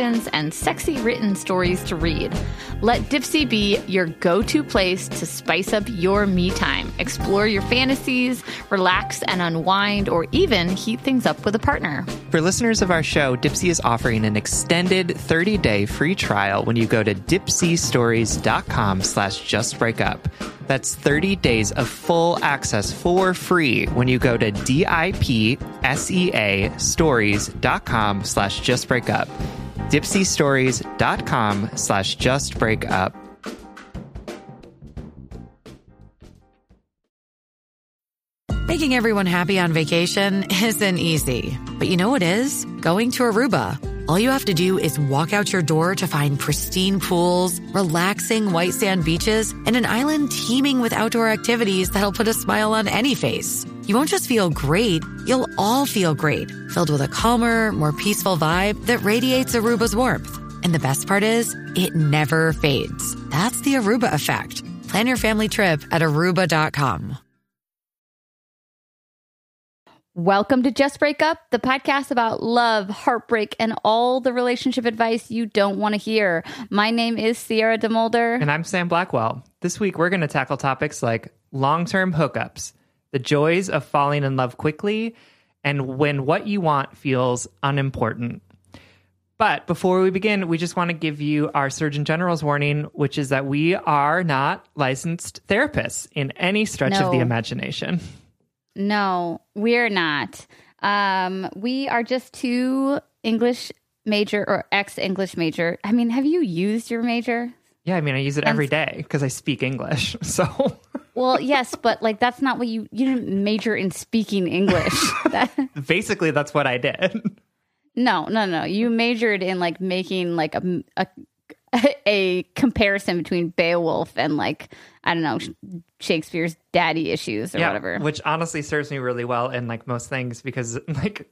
and sexy written stories to read. Let Dipsea be your go to place to spice up your me time. Explore your fantasies, relax and unwind, or even heat things up with a partner. For listeners of our show, Dipsea is offering an extended 30-day free trial when you go to dipseastories.com slash justbreakup. That's 30 days of full access for free when you go to D-I-P-S-E-A stories.com slash justbreakup. dipseastories.com slash justbreakup. Making everyone happy on vacation isn't easy, but you know what is? Going to Aruba. All you have to do is walk out your door to find pristine pools, relaxing white sand beaches, and an island teeming with outdoor activities that'll put a smile on any face. You won't just feel great, you'll all feel great, filled with a calmer, more peaceful vibe that radiates Aruba's warmth. And the best part is, it never fades. That's the Aruba effect. Plan your family trip at aruba.com. Welcome to Just Break Up, the podcast about love, heartbreak, and all the relationship advice you don't want to hear. My name is Sierra DeMulder. And I'm Sam Blackwell. This week, we're going to tackle topics like long term hookups, the joys of falling in love quickly, and when what you want feels unimportant. But before we begin, we just want to give you our Surgeon General's warning, which is that we are not licensed therapists in any stretch No. of the imagination. No, we're not. Um, we are just two English major or ex English major. I mean, have you used your major? Yeah, I mean, I use it every day because I speak English. So Well, yes, but like that's not what you you didn't major in speaking English. that, basically, that's what I did. no, no, no. You majored in like making like a, a a comparison between Beowulf and like I don't know Shakespeare's daddy issues or whatever. Which honestly serves me really well in like most things because like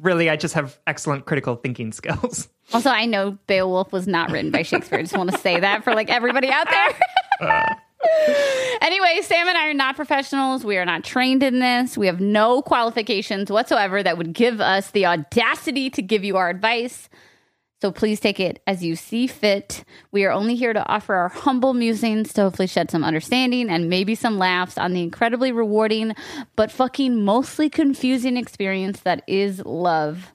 really I just have excellent critical thinking skills. Also, I know Beowulf was not written by Shakespeare. I just want to say that for like everybody out there. Uh, anyway, Sam and I are not professionals. We are not trained in this. We have no qualifications whatsoever that would give us the audacity to give you our advice. So please take it as you see fit. We are only here to offer our humble musings to hopefully shed some understanding and maybe some laughs on the incredibly rewarding but fucking mostly confusing experience that is love.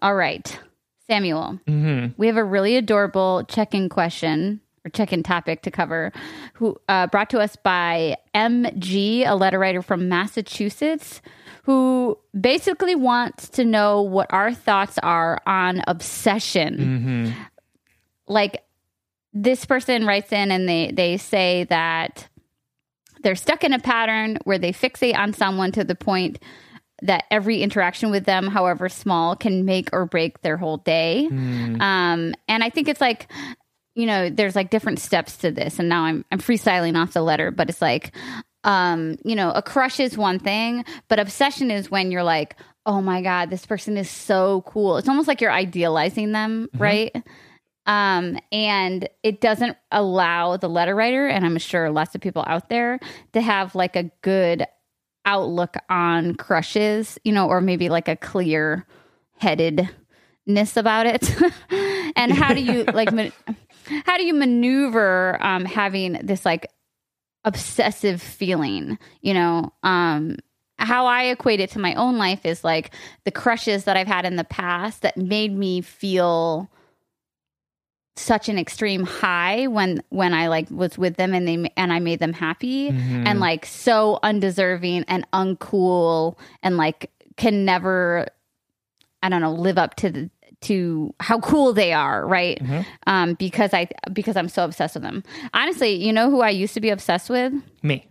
All right, Samuel, mm-hmm. we have a really adorable check in question or check in topic to cover, who uh, brought to us by MG, a letter writer from Massachusetts, who basically wants to know what our thoughts are on obsession. Like this person writes in and they they say that they're stuck in a pattern where they fixate on someone to the point that every interaction with them, however small, can make or break their whole day. Um, and I think it's like, you know, there's like different steps to this. And now I'm I'm freestyling off the letter, but it's like, um, you know, a crush is one thing, but obsession is when you're like, oh my god, this person is so cool. It's almost like you're idealizing them, right? um and it doesn't allow the letter writer and i'm sure lots of people out there to have like a good outlook on crushes you know or maybe like a clear headedness about it and how do you like how do you maneuver um having this like obsessive feeling you know? Um how i equate it to my own life is like the crushes that i've had in the past that made me feel such an extreme high when when I like was with them and they and I made them happy and like so undeserving and uncool and like can never I don't know live up to the to how cool they are, right? Um because I because I'm so obsessed with them. Honestly, you know who I used to be obsessed with? Me.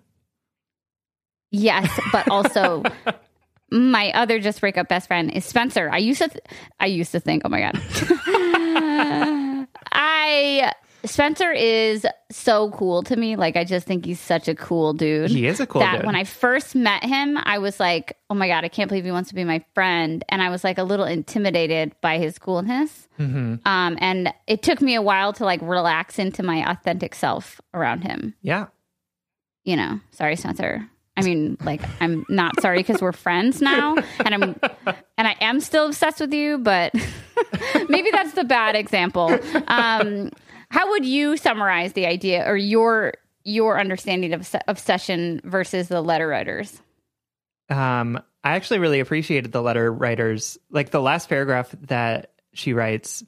Yes, but also my other just breakup best friend is Spencer. I used to th- I used to think, oh my god. I Spencer is so cool to me. Like I just think he's such a cool dude. He is a cool that dude. when I first met him, I was like, "Oh my god, I can't believe he wants to be my friend." And I was like a little intimidated by his coolness. Mm-hmm. Um, and it took me a while to like relax into my authentic self around him. Yeah. You know, sorry, Spencer. I mean, like, I'm not sorry because we're friends now, and I'm and I am still obsessed with you, but maybe that's the bad example. Um, how would you summarize the idea or your your understanding of se- obsession versus the letter writers? Um, I actually really appreciated the letter writers, like the last paragraph that she writes,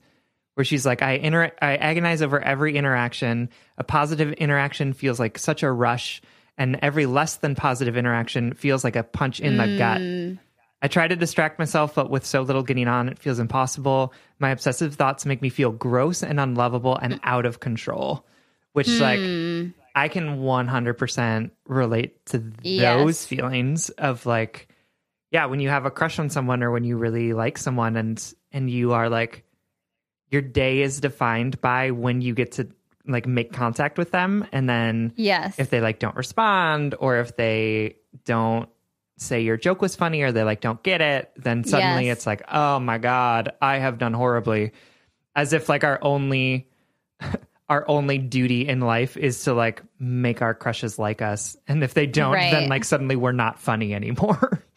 where she's like, "I inter- I agonize over every interaction. A positive interaction feels like such a rush, and every less than positive interaction feels like a punch in the gut." I try to distract myself, but with so little getting on, it feels impossible. My obsessive thoughts make me feel gross and unlovable and out of control, which, hmm. like, I can 100% relate to Yes. those feelings of like, yeah, when you have a crush on someone or when you really like someone and, and you are like, your day is defined by when you get to like make contact with them. And then Yes. if they like don't respond or if they don't say your joke was funny or they like don't get it, then suddenly Yes. it's like, oh my God, I have done horribly. As if like our only our only duty in life is to like make our crushes like us. And if they don't, then like suddenly we're not funny anymore.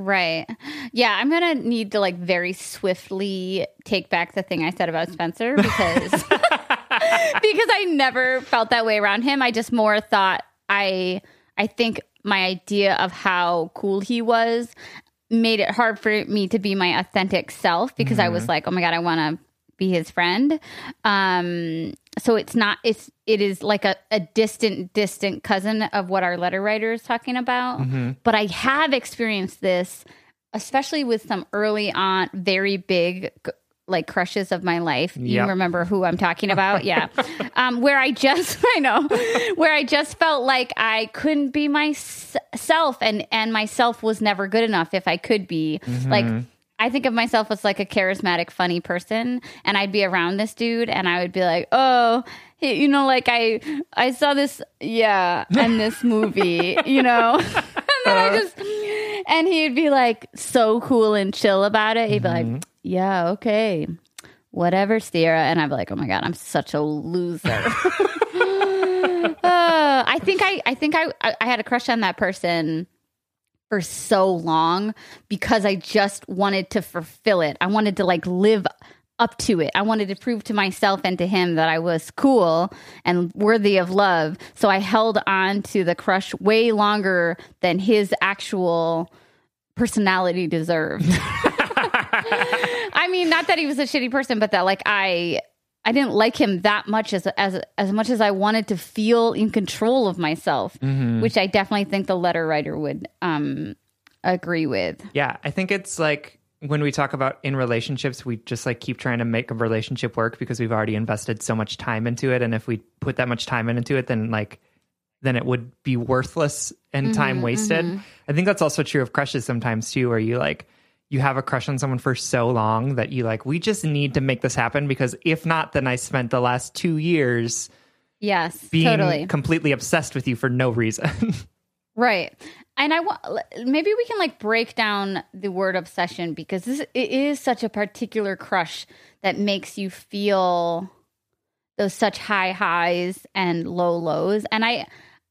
Right. Yeah, I'm gonna need to like very swiftly take back the thing I said about Spencer because because I never felt that way around him. I just more thought I I think my idea of how cool he was made it hard for me to be my authentic self because I was like, oh my god, I want to be his friend. Um, so it's not it's it is like a, a distant distant cousin of what our letter writer is talking about. But I have experienced this, especially with some early on very big like crushes of my life. You remember who I'm talking about? Yeah. um, where I just, I know, where I just felt like I couldn't be myself and, and myself was never good enough if I could be. Mm-hmm. Like, I think of myself as like a charismatic, funny person, and I'd be around this dude, and I would be like, "Oh, you know, like I, I saw this, yeah, in this movie, you know," and then I uh-huh. just, and he'd be like so cool and chill about it. He'd be like, mm-hmm. "Yeah, okay, whatever, Sierra," and be like, "Oh my god, I'm such a loser." Uh, I think I, I think I, I I had a crush on that person for so long because I just wanted to fulfill it. I wanted to like live up to it. I wanted to prove to myself and to him that I was cool and worthy of love. So I held on to the crush way longer than his actual personality deserved. I mean, not that he was a shitty person, but that like I I didn't like him that much as as as much as I wanted to feel in control of myself, mm-hmm. which I definitely think the letter writer would um agree with. yeah. I think it's like when we talk about in relationships, we just like keep trying to make a relationship work because we've already invested so much time into it. And if we put that much time into it, then like, then it would be worthless and time mm-hmm, wasted. Mm-hmm. I think that's also true of crushes sometimes too, where you like, you have a crush on someone for so long that you like, we just need to make this happen because if not, then I spent the last two years Yes, being totally. completely obsessed with you for no reason. Right. And I want maybe we can like break down the word obsession because this it is such a particular crush that makes you feel those such high highs and low lows. And I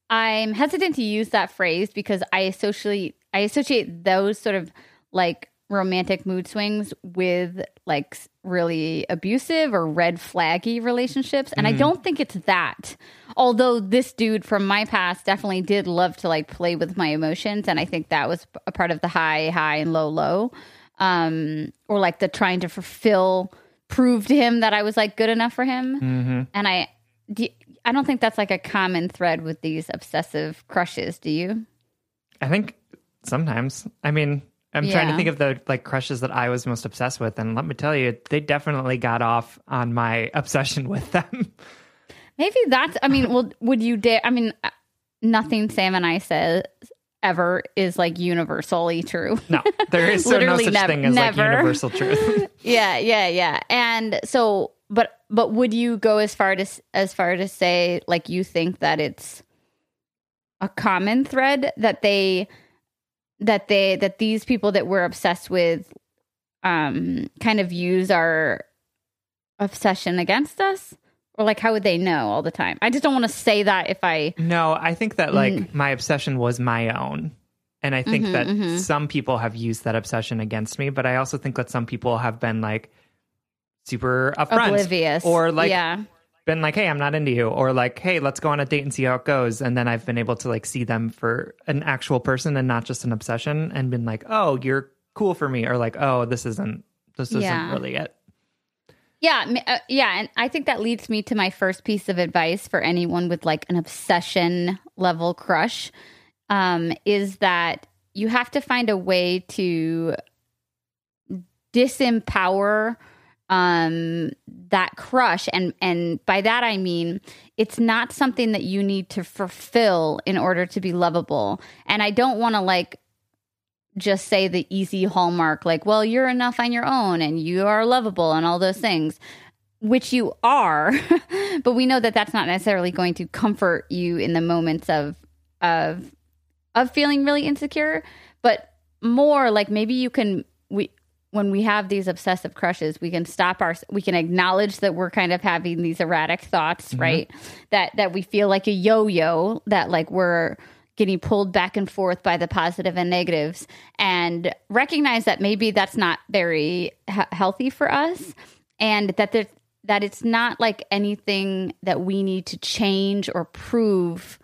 I'm hesitant to use that phrase because I associate I associate those sort of like romantic mood swings with like really abusive or red flaggy relationships and I don't think it's that. Although this dude from my past definitely did love to like play with my emotions and I think that was a part of the high high and low low um or like the trying to fulfill prove to him that I was like good enough for him. hmm And I, do, I don't think that's like a common thread with these obsessive crushes. Do you? I think sometimes. I mean, I'm trying to think of the like crushes that I was most obsessed with, and let me tell you, they definitely got off on my obsession with them. Maybe that's. I mean, well, would you dare? I mean, uh, nothing Sam and I says ever is like universally true. No, there is so no Literally such nev- thing as like universal truth. yeah, yeah, yeah. And so, but but would you go as far to as far to say like you think that it's a common thread that they that they that these people that we're obsessed with um kind of use our obsession against us or like how would they know all the time i just don't want to say that if i no, I think that like Mm. my obsession was my own. And I think Mhm, that mhm. some people have used that obsession against me, but I also think that some people have been like super upfront oblivious or like yeah been like, hey, I'm not into you, or like, hey, let's go on a date and see how it goes. And then I've been able to like see them for an actual person and not just an obsession and been like, oh, you're cool for me, or like, oh, this isn't, this isn't Yeah. really it. Yeah, uh, yeah, and I think that leads me to my first piece of advice for anyone with like an obsession level crush um is that you have to find a way to disempower um that crush. And and by that I mean it's not something that you need to fulfill in order to be lovable. And I don't want to like just say the easy hallmark like well you're enough on your own and you are lovable and all those things which you are. But we know that that's not necessarily going to comfort you in the moments of of of feeling really insecure. But more like maybe you can we when we have these obsessive crushes we can stop our we can acknowledge that we're kind of having these erratic thoughts mm-hmm. right that that we feel like a yo-yo that like we're getting pulled back and forth by the positive and negatives and recognize that maybe that's not very he- healthy for us and that there that it's not like anything that we need to change or prove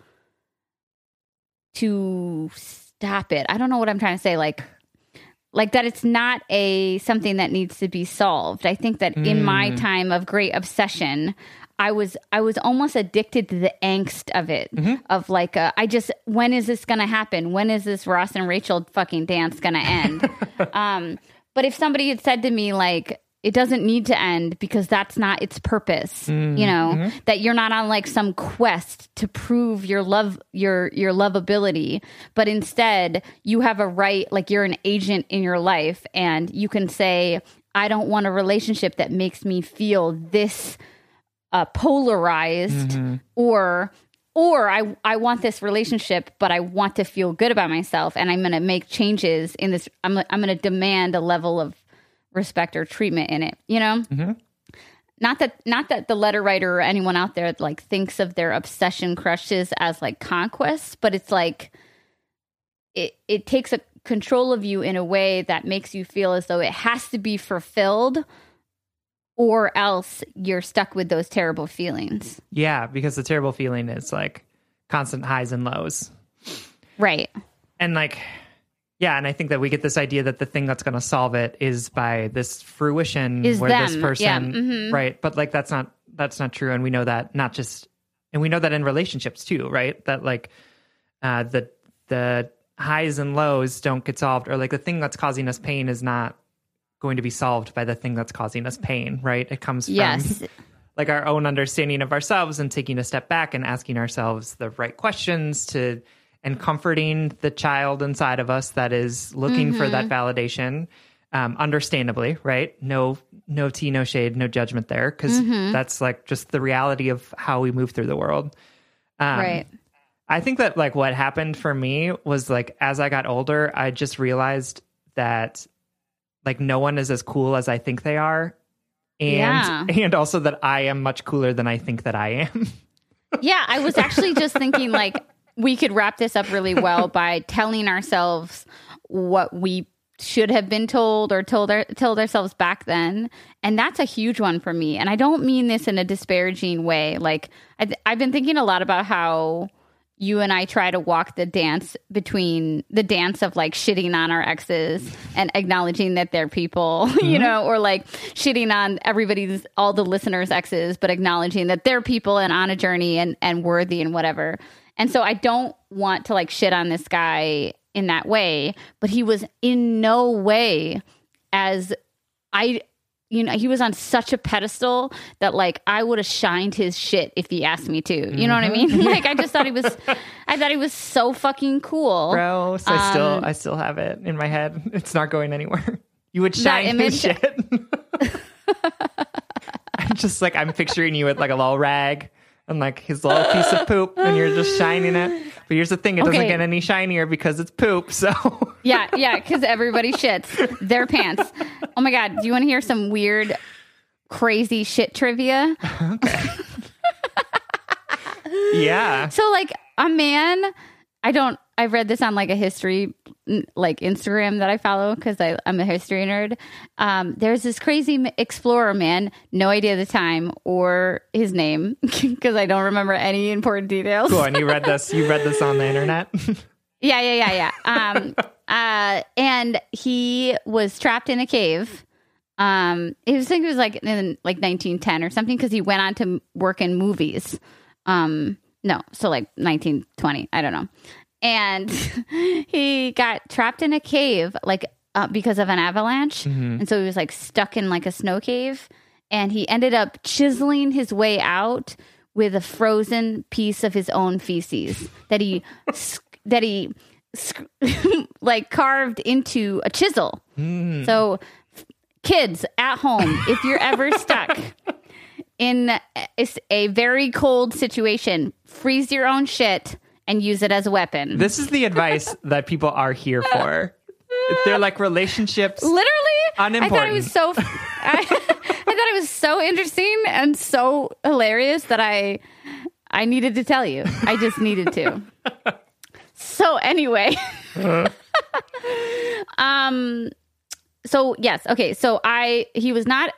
to stop it. I don't know what I'm trying to say like like that it's not a something that needs to be solved. I think that in my time of great obsession, I was I was almost addicted to the angst of it of like uh, I just when is this going to happen? When is this Ross and Rachel fucking dance going to end? um but if somebody had said to me like it doesn't need to end because that's not its purpose you know that you're not on like some quest to prove your love your your lovability but instead you have a right like you're an agent in your life and you can say i don't want a relationship that makes me feel this uh, polarized or or I I want this relationship, but I want to feel good about myself, and I'm going to make changes in this. I'm I'm going to demand a level of respect or treatment in it. You know, mm-hmm. not that not that the letter writer or anyone out there like thinks of their obsession crushes as like conquests, but it's like it it takes a control of you in a way that makes you feel as though it has to be fulfilled or else you're stuck with those terrible feelings. Yeah, because the terrible feeling is like constant highs and lows. Right. And like, yeah, and I think that we get this idea that the thing that's going to solve it is by this fruition Is where this person, yeah, mhm. right? But like, that's not that's not true, and we know that not just, and we know that in relationships too, right? That like, uh, the the highs and lows don't get solved, or like the thing that's causing us pain is not going to be solved by the thing that's causing us pain, right? It comes from Yes. like our own understanding of ourselves and taking a step back and asking ourselves the right questions to and comforting the child inside of us that is looking for that validation um, understandably right no no tea no shade no judgment there because that's like just the reality of how we move through the world um, right. I think that like what happened for me was like as I got older, I just realized that like no one is as cool as I think they are. And Yeah. and also that I am much cooler than I think that I am. Yeah, I was actually just thinking like we could wrap this up really well by telling ourselves what we should have been told or told our, told ourselves back then, and that's a huge one for me. And I don't mean this in a disparaging way. Like I, I've been thinking a lot about how you and I try to walk the dance between the dance of like shitting on our exes and acknowledging that they're people, you mm-hmm. know, or like shitting on everybody's all the listeners' exes, but acknowledging that they're people and on a journey and and worthy and whatever. And so I don't want to like shit on this guy in that way, but he was in no way as I you know, he was on such a pedestal that like I would have shined his shit if he asked me to. You know what I mean? like I just thought he was I thought he was so fucking cool. Gross. I still Um, I still have it in my head. It's not going anywhere. You would shine his shit. I'm just like I'm picturing you with like a little rag and like his little piece of poop and you're just shining it. But here's the thing, it doesn't get any shinier because it's poop. So Yeah, yeah, because everybody shits their pants. Oh my god, do you want to hear some weird, crazy shit trivia? Okay. yeah. So like a man, I don't. I've read this on like a history like Instagram that I follow because I'm a history nerd. Um, there's this crazy explorer man, no idea the time or his name because I don't remember any important details. Cool. And you read this you read this on the internet? Yeah, yeah, yeah, yeah. Um, uh, and he was trapped in a cave. Um, he was I think it was like in like 1910 or something because he went on to work in movies. Um, no, so like 1920. I don't know. And he got trapped in a cave like uh, because of an avalanche, and so he was like stuck in like a snow cave. And he ended up chiseling his way out with a frozen piece of his own feces that he that he like carved into a chisel. So, kids at home, if you're ever stuck in a, a very cold situation, freeze your own shit and use it as a weapon. This is the advice that people are here for. They're like relationships. Literally, unimportant. I thought it was so. I, I thought it was so interesting and so hilarious that I I needed to tell you. I just needed to. So anyway, um, so yes, okay. So I he was not.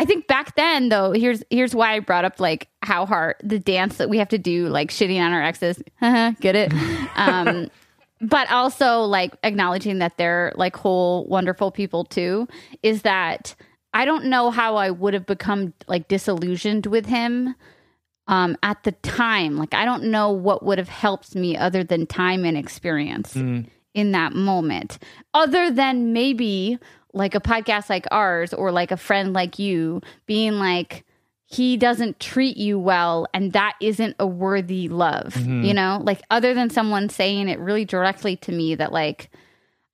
I think back then though, here's here's why I brought up like how hard the dance that we have to do, like shitting on our exes. Get it? Um, but also like acknowledging that they're like whole wonderful people too is that i don't know how i would have become like disillusioned with him um at the time like i don't know what would have helped me other than time and experience in that moment other than maybe like a podcast like ours or like a friend like you being like he doesn't treat you well and that isn't a worthy love mm-hmm. you know? Like other than someone saying it really directly to me that like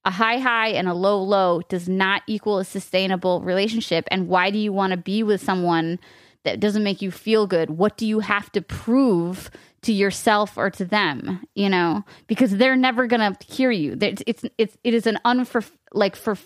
a high high and a low low does not equal a sustainable relationship and why do you want to be with someone that doesn't make you feel good? What do you have to prove to yourself or to them you know? Because they're never gonna hear you. It's it's, it's it is an unfor like for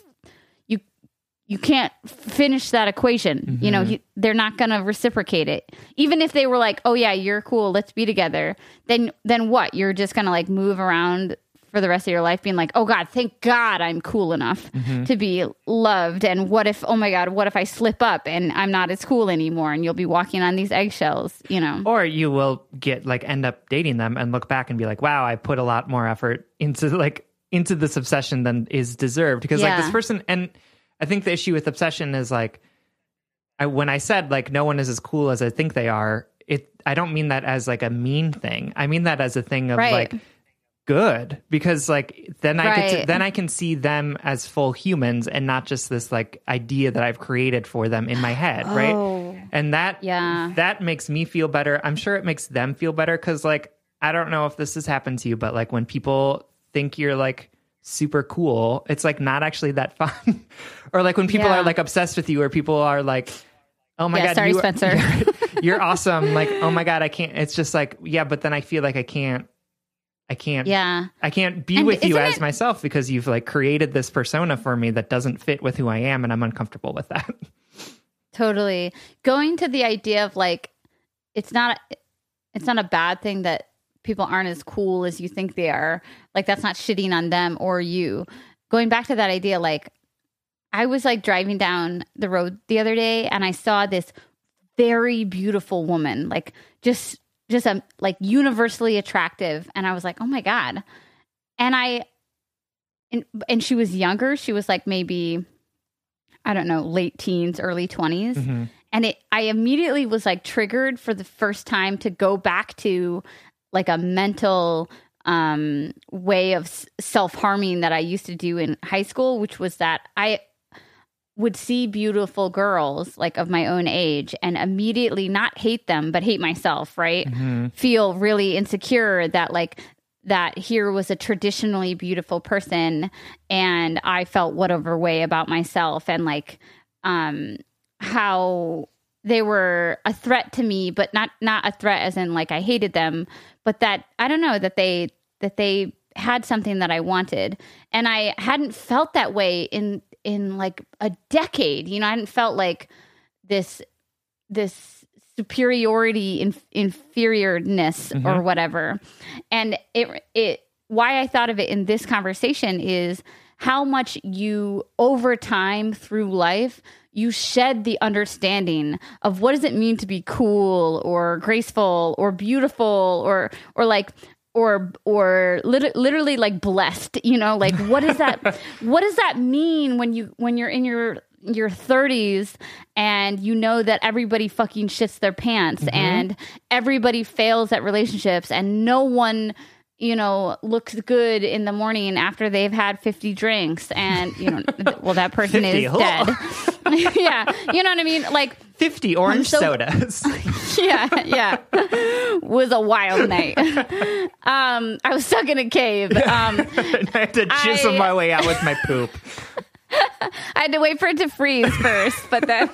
you can't finish that equation. You know, mm-hmm. you, they're not going to reciprocate it. Even if they were like, "Oh yeah, you're cool, let's be together." Then then what? You're just going to like move around for the rest of your life being like, "Oh god, thank God I'm cool enough mm-hmm. to be loved." And what if, "Oh my god, what if I slip up and I'm not as cool anymore?" And you'll be walking on these eggshells, you know. Or you will get like end up dating them and look back and be like, wow, I put a lot more effort into like into this obsession than is deserved. Because like this person and I think the issue with obsession is like I, when I said like no one is as cool as I think they are, it I don't mean that as like a mean thing. I mean that as a thing of Right. like good because like then I get to, then I can see them as full humans and not just this like idea that I've created for them in my head, Oh. right? And that Yeah. that makes me feel better. I'm sure it makes them feel better cuz like I don't know if this has happened to you, but like when people think you're like super cool, it's like not actually that fun. or like when people Yeah. are like obsessed with you or people are like Oh my Yeah, god, sorry, you, Spencer. You're, you're awesome. Like, oh my god, I can't. It's just like, yeah, but then I feel like I can't. I can't. Yeah. I can't be And with you as it- myself because you've like created this persona for me that doesn't fit with who I am, and I'm uncomfortable with that. Totally. Going to the idea of like it's not it's not a bad thing that people aren't as cool as you think they are. Like that's not shitting on them or you. Going back to that idea like I was like driving down the road the other day and I saw this very beautiful woman, like just just a like universally attractive and I was like, "Oh my god." And I and, and she was younger. She was like maybe I don't know, late teens, early 20s. Mm-hmm. And it I immediately was like triggered for the first time to go back to like a mental um way of self-harming that I used to do in high school, which was that I would see beautiful girls like of my own age and immediately not hate them but hate myself right? Feel really insecure that like that here was a traditionally beautiful person and i felt whatever way about myself and like um how they were a threat to me but not not a threat as in like i hated them but that i don't know that they that they had something that i wanted. And i hadn't felt that way in in like a decade you know i hadn't felt like this this superiority in, inferiorness or mm-hmm. whatever. And it it why i thought of it in this conversation is how much you over time through life you shed the understanding of what does it mean to be cool or graceful or beautiful or or like or or lit- literally like blessed you know like what does that what does that mean when you when you're in your your 30s and you know that everybody fucking shits their pants mm-hmm. and everybody fails at relationships and no one you know looks good in the morning after they've had 50 drinks and you know well that person 50, is huh? dead yeah you know what i mean like 50 orange so- sodas. yeah, yeah. Was a wild night. Um, I was stuck in a cave. Um, I had to chisel my way out with my poop. I had to wait for it to freeze first, but then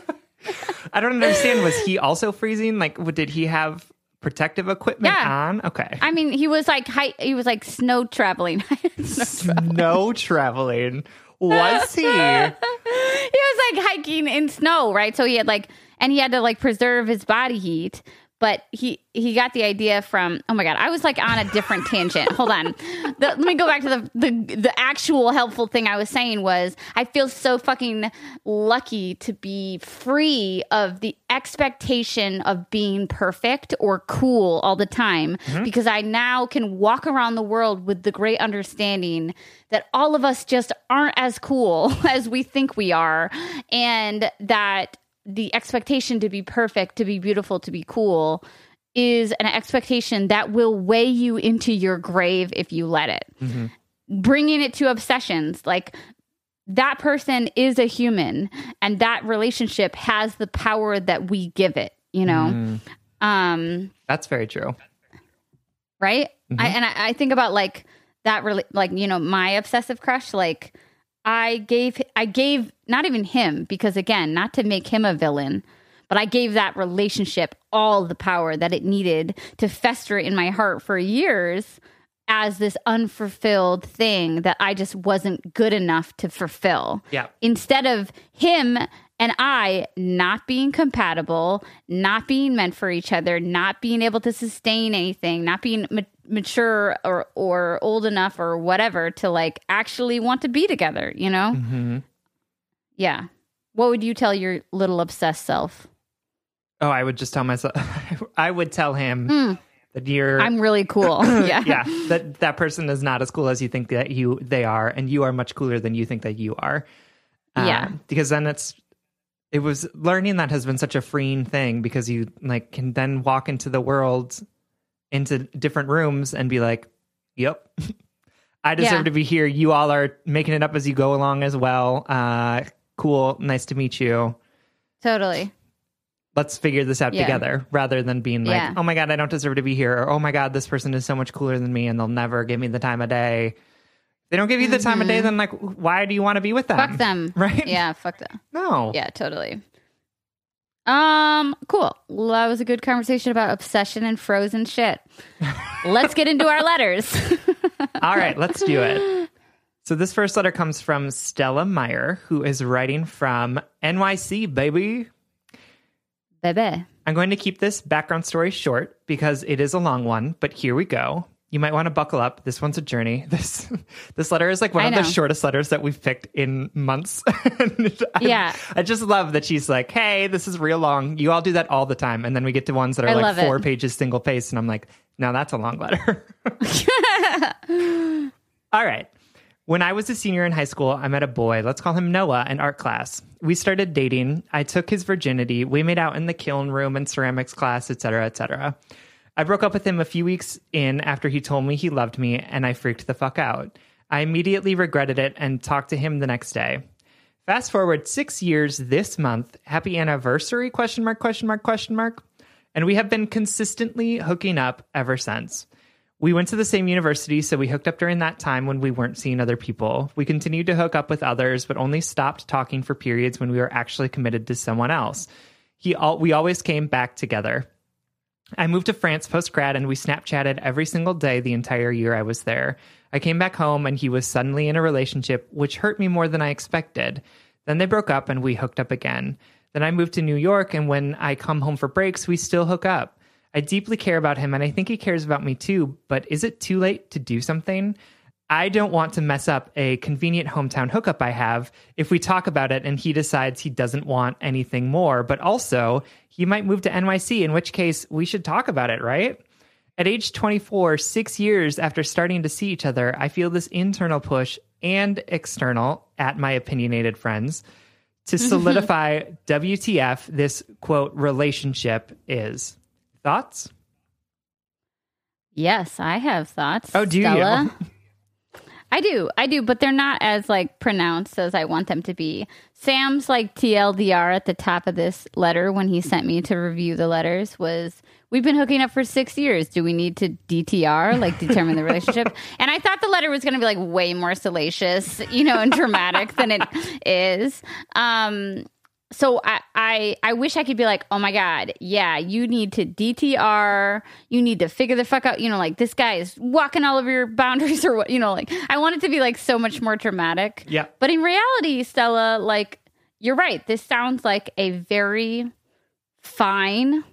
I don't understand. Was he also freezing? Like, w- did he have protective equipment Yeah. on? Okay. I mean, he was like hi- he was like snow traveling. no traveling. Was he? he was like hiking in snow, right? So he had like, and he had to like preserve his body heat. But he he got the idea from oh my god I was like on a different tangent. Hold on, the, let me go back to the, the the actual helpful thing I was saying was I feel so fucking lucky to be free of the expectation of being perfect or cool all the time mm-hmm. because I now can walk around the world with the great understanding that all of us just aren't as cool as we think we are and that the expectation to be perfect, to be beautiful, to be cool is an expectation that will weigh you into your grave if you let it. Mm-hmm. Bringing it to obsessions, like that person is a human and that relationship has the power that we give it, you know? Mm-hmm. Um, That's very true. right? I, mm-hmm. and I, I think about like that really like you know my obsessive crush like I gave I gave not even him because again not to make him a villain but I gave that relationship all the power that it needed to fester in my heart for years as this unfulfilled thing that I just wasn't good enough to fulfill Yeah. instead of him and I not being compatible, not being meant for each other, not being able to sustain anything, not being ma- mature or or old enough or whatever to like actually want to be together, you know? hmm Yeah. What would you tell your little obsessed self? Oh, I would just tell myself. I would tell him that you're. I'm really cool. yeah. yeah, that that person is not as cool as you think that you they are, and you are much cooler than you think that you are. Uh, Yeah. because then it's it was learning that has been such a freeing thing because you like can then walk into the world into different rooms and be like, "Yep, I deserve Yeah. to be here. You all are making it up as you go along as well. Uh, cool, nice to meet you." Totally. let's figure this out Yeah. together rather than being like, Yeah. oh my God, I don't deserve to be here. Or, oh my God, this person is so much cooler than me and they'll never give me the time of day. They don't give you the time of day, then like, why do you want to be with them? Mm-hmm. Fuck them. Right? Yeah, fuck them. No. Yeah, totally. Um, cool. Well, that was a good conversation about obsession and frozen shit. Let's get into our letters. All right, let's do it. So this first letter comes from Stella Meyer, who is writing from NYC, baby. Bebe. I'm going to keep this background story short because it is a long one, but here we go. You might want to buckle up. This one's a journey. This this letter is like one I of the shortest letters that we've picked in months. Yeah. I just love that she's like, "Hey, this is real long. You all do that all the time." And then we get to ones that are I like four it. pages single paced, and I'm like, "No, that's a long letter." all right. When I was a senior in high school, I met a boy, let's call him Noah, in art class. We started dating. I took his virginity. We made out in the kiln room and ceramics class, etc., etc. I broke up with him a few weeks in after he told me he loved me, and I freaked the fuck out. I immediately regretted it and talked to him the next day. Fast forward six years this month. Happy anniversary? Question mark? Question mark? Question mark? And we have been consistently hooking up ever since. We went to the same university, so we hooked up during that time when we weren't seeing other people. We continued to hook up with others, but only stopped talking for periods when we were actually committed to someone else. He all, we always came back together. I moved to France post grad and we Snapchatted every single day the entire year I was there. I came back home and he was suddenly in a relationship, which hurt me more than I expected. Then they broke up and we hooked up again. Then I moved to New York and when I come home for breaks, we still hook up. I deeply care about him and I think he cares about me too, but is it too late to do something? I don't want to mess up a convenient hometown hookup I have if we talk about it and he decides he doesn't want anything more, but also he might move to NYC, in which case we should talk about it, right? At age 24, six years after starting to see each other, I feel this internal push and external at my opinionated friends to solidify WTF this quote relationship is. Thoughts? Yes, I have thoughts. Oh, do you? I do, I do, but they're not as like pronounced as I want them to be. Sam's like TLDR at the top of this letter when he sent me to review the letters was we've been hooking up for six years. Do we need to DTR, like determine the relationship? and I thought the letter was going to be like way more salacious, you know, and dramatic than it is. Um, so I, I I wish I could be like, oh my god, yeah, you need to DTR, you need to figure the fuck out, you know, like this guy is walking all over your boundaries or what, you know, like I want it to be like so much more dramatic. Yeah. But in reality, Stella, like you're right. This sounds like a very fine,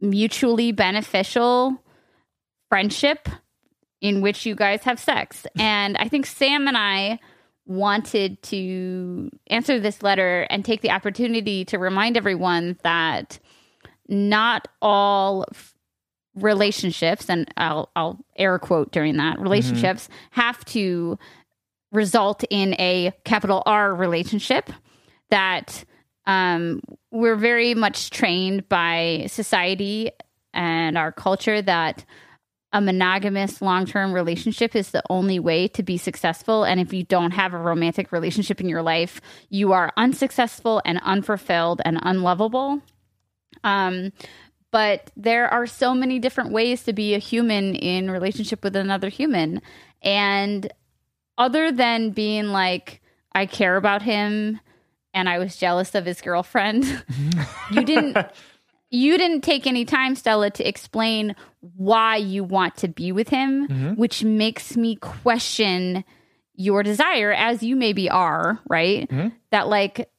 mutually beneficial friendship in which you guys have sex. And I think Sam and I wanted to answer this letter and take the opportunity to remind everyone that not all f- relationships and I'll I'll air quote during that relationships have to result in a capital R relationship that um, we're very much trained by society and our culture that a monogamous long term relationship is the only way to be successful. And if you don't have a romantic relationship in your life, you are unsuccessful and unfulfilled and unlovable. Um, but there are so many different ways to be a human in relationship with another human. And other than being like, I care about him and I was jealous of his girlfriend, you didn't you didn't take any time, Stella, to explain why you want to be with him, mm-hmm. which makes me question your desire, as you maybe are, right? Mm-hmm. That like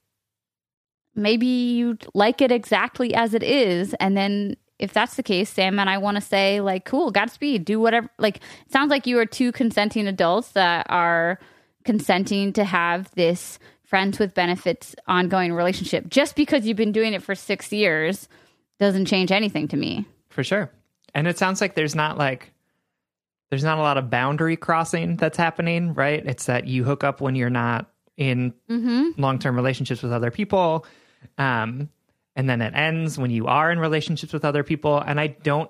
maybe you like it exactly as it is, and then if that's the case, Sam and I want to say like, cool, Godspeed, do whatever. Like, it sounds like you are two consenting adults that are consenting to have this friends with benefits ongoing relationship. Just because you've been doing it for six years doesn't change anything to me. For sure. And it sounds like there's not like there's not a lot of boundary crossing that's happening, right? It's that you hook up when you're not in long-term relationships with other people. Um and then it ends when you are in relationships with other people and I don't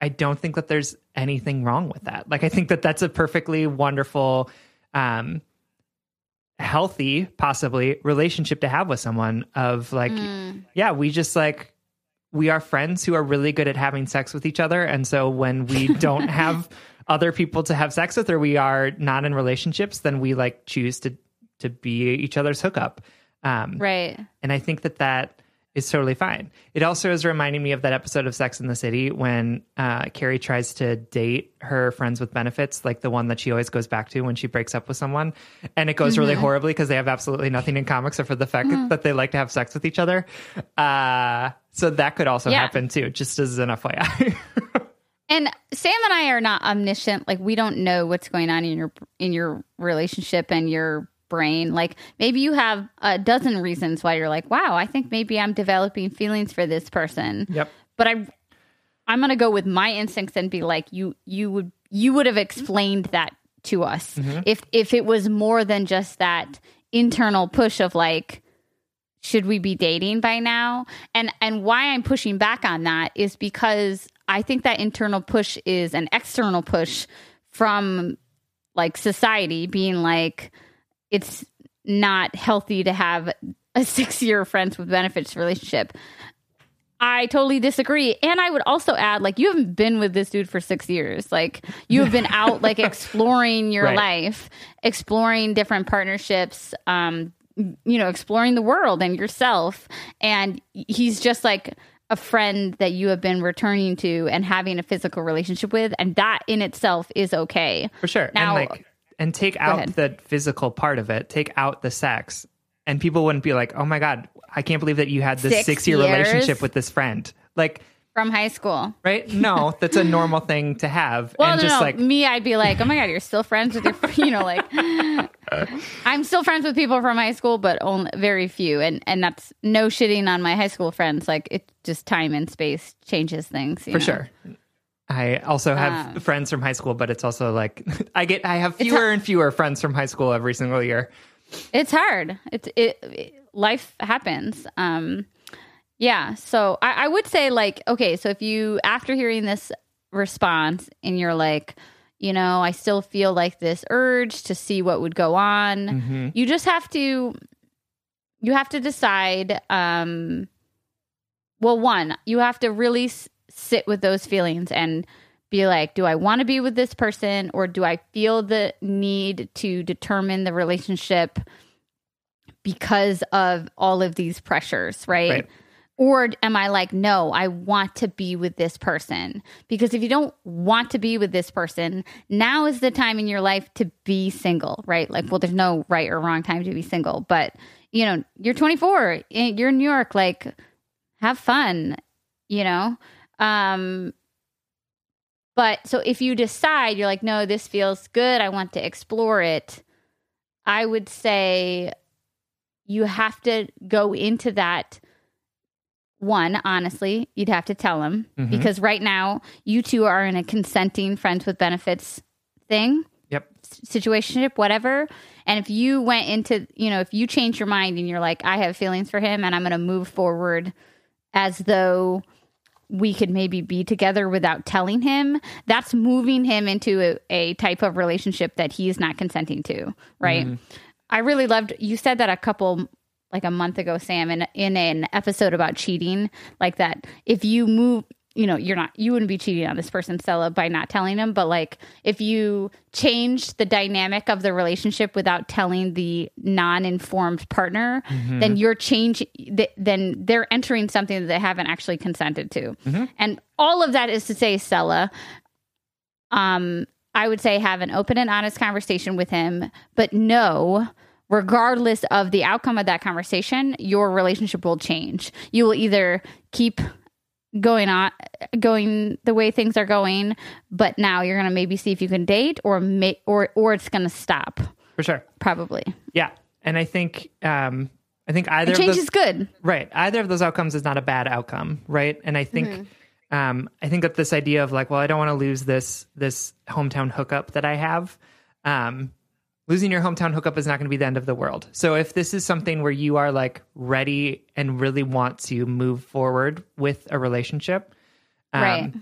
I don't think that there's anything wrong with that. Like I think that that's a perfectly wonderful um healthy possibly relationship to have with someone of like yeah, we just like we are friends who are really good at having sex with each other. And so when we don't have other people to have sex with or we are not in relationships then we like choose to to be each other's hookup. Um Right. and I think that that is totally fine. It also is reminding me of that episode of Sex in the City when uh, Carrie tries to date her friends with benefits, like the one that she always goes back to when she breaks up with someone. And it goes really horribly because they have absolutely nothing in common except for the fact that they like to have sex with each other. Uh, so that could also Yeah. happen too, just as an FYI. And Sam and I are not omniscient. Like we don't know what's going on in your in your relationship and your brain. Like maybe you have a dozen reasons why you're like, wow, I think maybe I'm developing feelings for this person. Yep. But I I'm gonna go with my instincts and be like, you you would you would have explained that to us mm-hmm. if if it was more than just that internal push of like should we be dating by now and and why i'm pushing back on that is because i think that internal push is an external push from like society being like it's not healthy to have a six year friends with benefits relationship I totally disagree. And I would also add, like, you haven't been with this dude for six years. Like, you have been out, like, exploring your Right. life, exploring different partnerships, um, you know, exploring the world and yourself. And he's just like a friend that you have been returning to and having a physical relationship with. And that in itself is okay. For sure. Now- and like and take out the physical part of it, take out the sex. And people wouldn't be like, "Oh my god, I can't believe that you had this Six 6-year relationship with this friend." Like, From high school. right? No, that's a normal thing to have. Well, and no, just no. like me, I'd be like, oh my god, you're still friends with your, you know, like I'm still friends with people from high school, but only very few, and and that's no shitting on my high school friends. Like it just time and space changes things you for know? sure. I also have Um, friends from high school, but it's also like I get I have fewer and fewer friends from high school every single year. It's hard. It's it, it- life happens. Um, yeah. So I, I would say like okay. So if you after hearing this response and you're like, you know, I still feel like this urge to see what would go on. Mhm. you just have to you have to decide um well one you have to really s- sit with those feelings and be like do i want to be with this person or do i feel the need to determine the relationship because of all of these pressures right, Right. or am i like no i want to be with this person? Because if you don't want to be with this person now is the time in your life to be single right? Like well there's no right or wrong time to be single but you know you're 24 eh, you're in new york like have fun you know um but so if you decide you're like no this feels good i want to explore it i would say you have to go into that one honestly you'd have to tell him Mhm. because right now you two are in a consenting friends with benefits thing Yep. situationship whatever and if you went into you know if you change your mind and you're like i have feelings for him and i'm going to move forward as though we could maybe be together without telling him that's moving him into a, a type of relationship that he's not consenting to right? Mm-hmm. I really loved you said that a couple like a month ago sam in, in an episode about cheating like that if you move you know you're not you wouldn't be cheating on this person stella by not telling them. But like if you change the dynamic of the relationship without telling the non-informed partner then you're changing th- then they're entering something that they haven't actually consented to. And all of that is to say stella um i would say have an open and honest conversation with him. But no regardless of the outcome of that conversation your relationship will change. You will either keep going on going the way things are going but now you're going to maybe see if you can date or may, or or it's going to stop For sure. probably Yeah. And I think um I think either change those is good Right. Either of those outcomes is not a bad outcome, right? And I think Mm-hmm. um I think that this idea of like, well, I don't want to lose this this hometown hookup that I have. Um losing your hometown hookup is not going to be the end of the world. So if this is something where you are like ready and really want to move forward with a relationship, um, Right.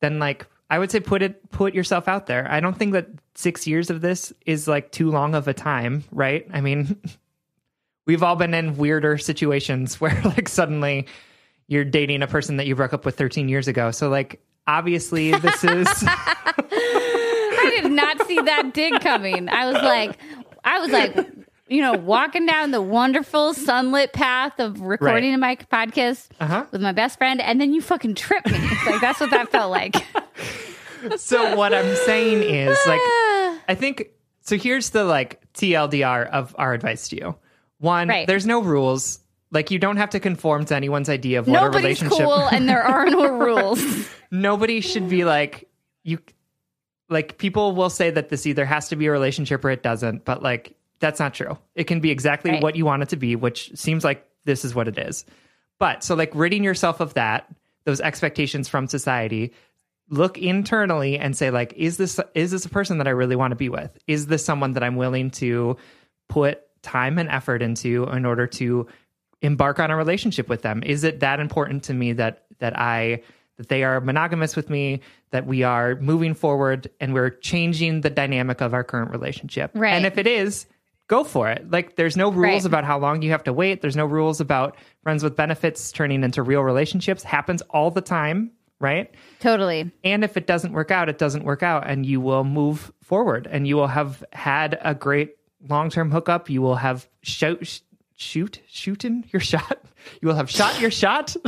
then like I would say put it put yourself out there. I don't think that 6 years of this is like too long of a time, right? I mean, we've all been in weirder situations where like suddenly you're dating a person that you broke up with 13 years ago. So like obviously this is did not see that dig coming i was like i was like you know walking down the wonderful sunlit path of recording my podcast Uh-huh. with my best friend and then you fucking trip me like that's what that felt like so what I'm saying is like I think so here's the like TLDR of our advice to you. One, Right. there's no rules. Like you don't have to conform to anyone's idea of what a nobody's relationship cool and there are no rules nobody should be like you like people will say that this either has to be a relationship or it doesn't, but like that's not true. It can be exactly Right. what you want it to be, which seems like this is what it is. But so like ridding yourself of that, those expectations from society, look internally and say like is this is this a person that I really want to be with? Is this someone that I'm willing to put time and effort into in order to embark on a relationship with them? Is it that important to me that that I that they are monogamous with me, that we are moving forward and we're changing the dynamic of our current relationship? Right. And if it is, go for it. Like there's no rules Right. about how long you have to wait. There's no rules about friends with benefits turning into real relationships. Happens all the time, right? Totally. And if it doesn't work out, it doesn't work out, and you will move forward, and you will have had a great long-term hookup. You will have shoot, sh- shoot, shooting your shot. You will have shot your shot.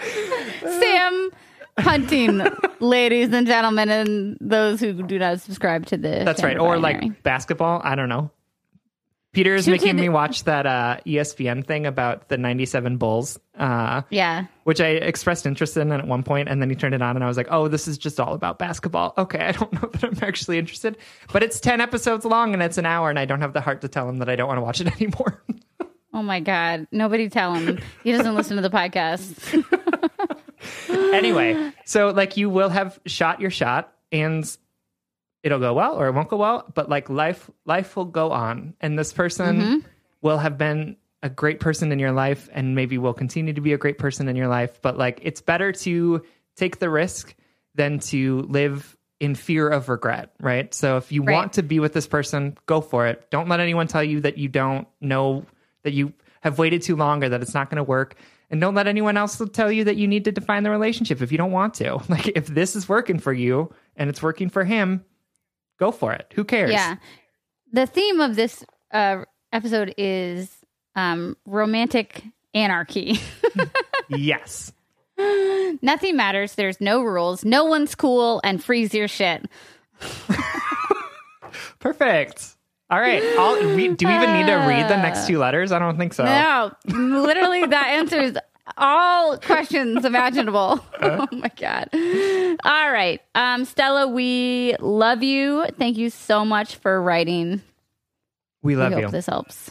Sam hunting, ladies and gentlemen, and those who do not subscribe to the. That's right. Or binary. like basketball. I don't know. Peter is making me watch that uh, ESPN thing about the '97 Bulls. Uh, yeah. which I expressed interest in at one point, and then he turned it on, and I was like, "Oh, this is just all about basketball." Okay, I don't know that I'm actually interested, but it's ten episodes long and it's an hour, and I don't have the heart to tell him that I don't want to watch it anymore. Oh my God. Nobody tell him. He doesn't listen to the podcast. anyway, so like you will have shot your shot, and it'll go well or it won't go well, but like life, life will go on, and this person mm-hmm. will have been a great person in your life, and maybe will continue to be a great person in your life. But like, it's better to take the risk than to live in fear of regret, right? So if you Right. want to be with this person, go for it. Don't let anyone tell you that you don't know that you have waited too long or that it's not going to work. And don't let anyone else tell you that you need to define the relationship if you don't want to. Like if this is working for you and it's working for him, go for it. Who cares? Yeah. The theme of this uh, episode is um, romantic anarchy. yes. Nothing matters. There's no rules. No one's cool and freeze your shit. Perfect. All right. I'll, we, do we even need to read the next two letters? I don't think so. No, literally, that answers all questions imaginable. Uh. oh my god! All right, um, Stella, we love you. Thank you so much for writing. We love we hope you. this helps.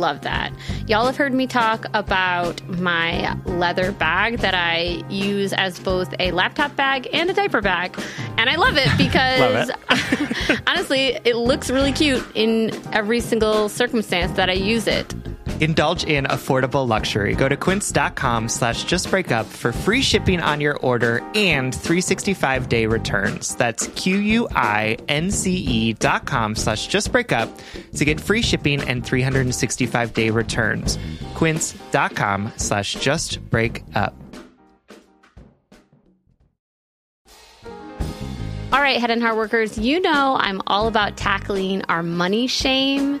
love that. Y'all have heard me talk about my leather bag that I use as both a laptop bag and a diaper bag. And I love it because honestly, it looks really cute in every single circumstance that I use it. Indulge in affordable luxury. Go to quince.com slash justbreakup for free shipping on your order and 365 day returns. That's Q-U-I-N-C-E E dot com slash justbreakup to get free shipping and 365 day returns. Quince.com slash justbreakup. All right, Head and Heart workers, you know I'm all about tackling our money shame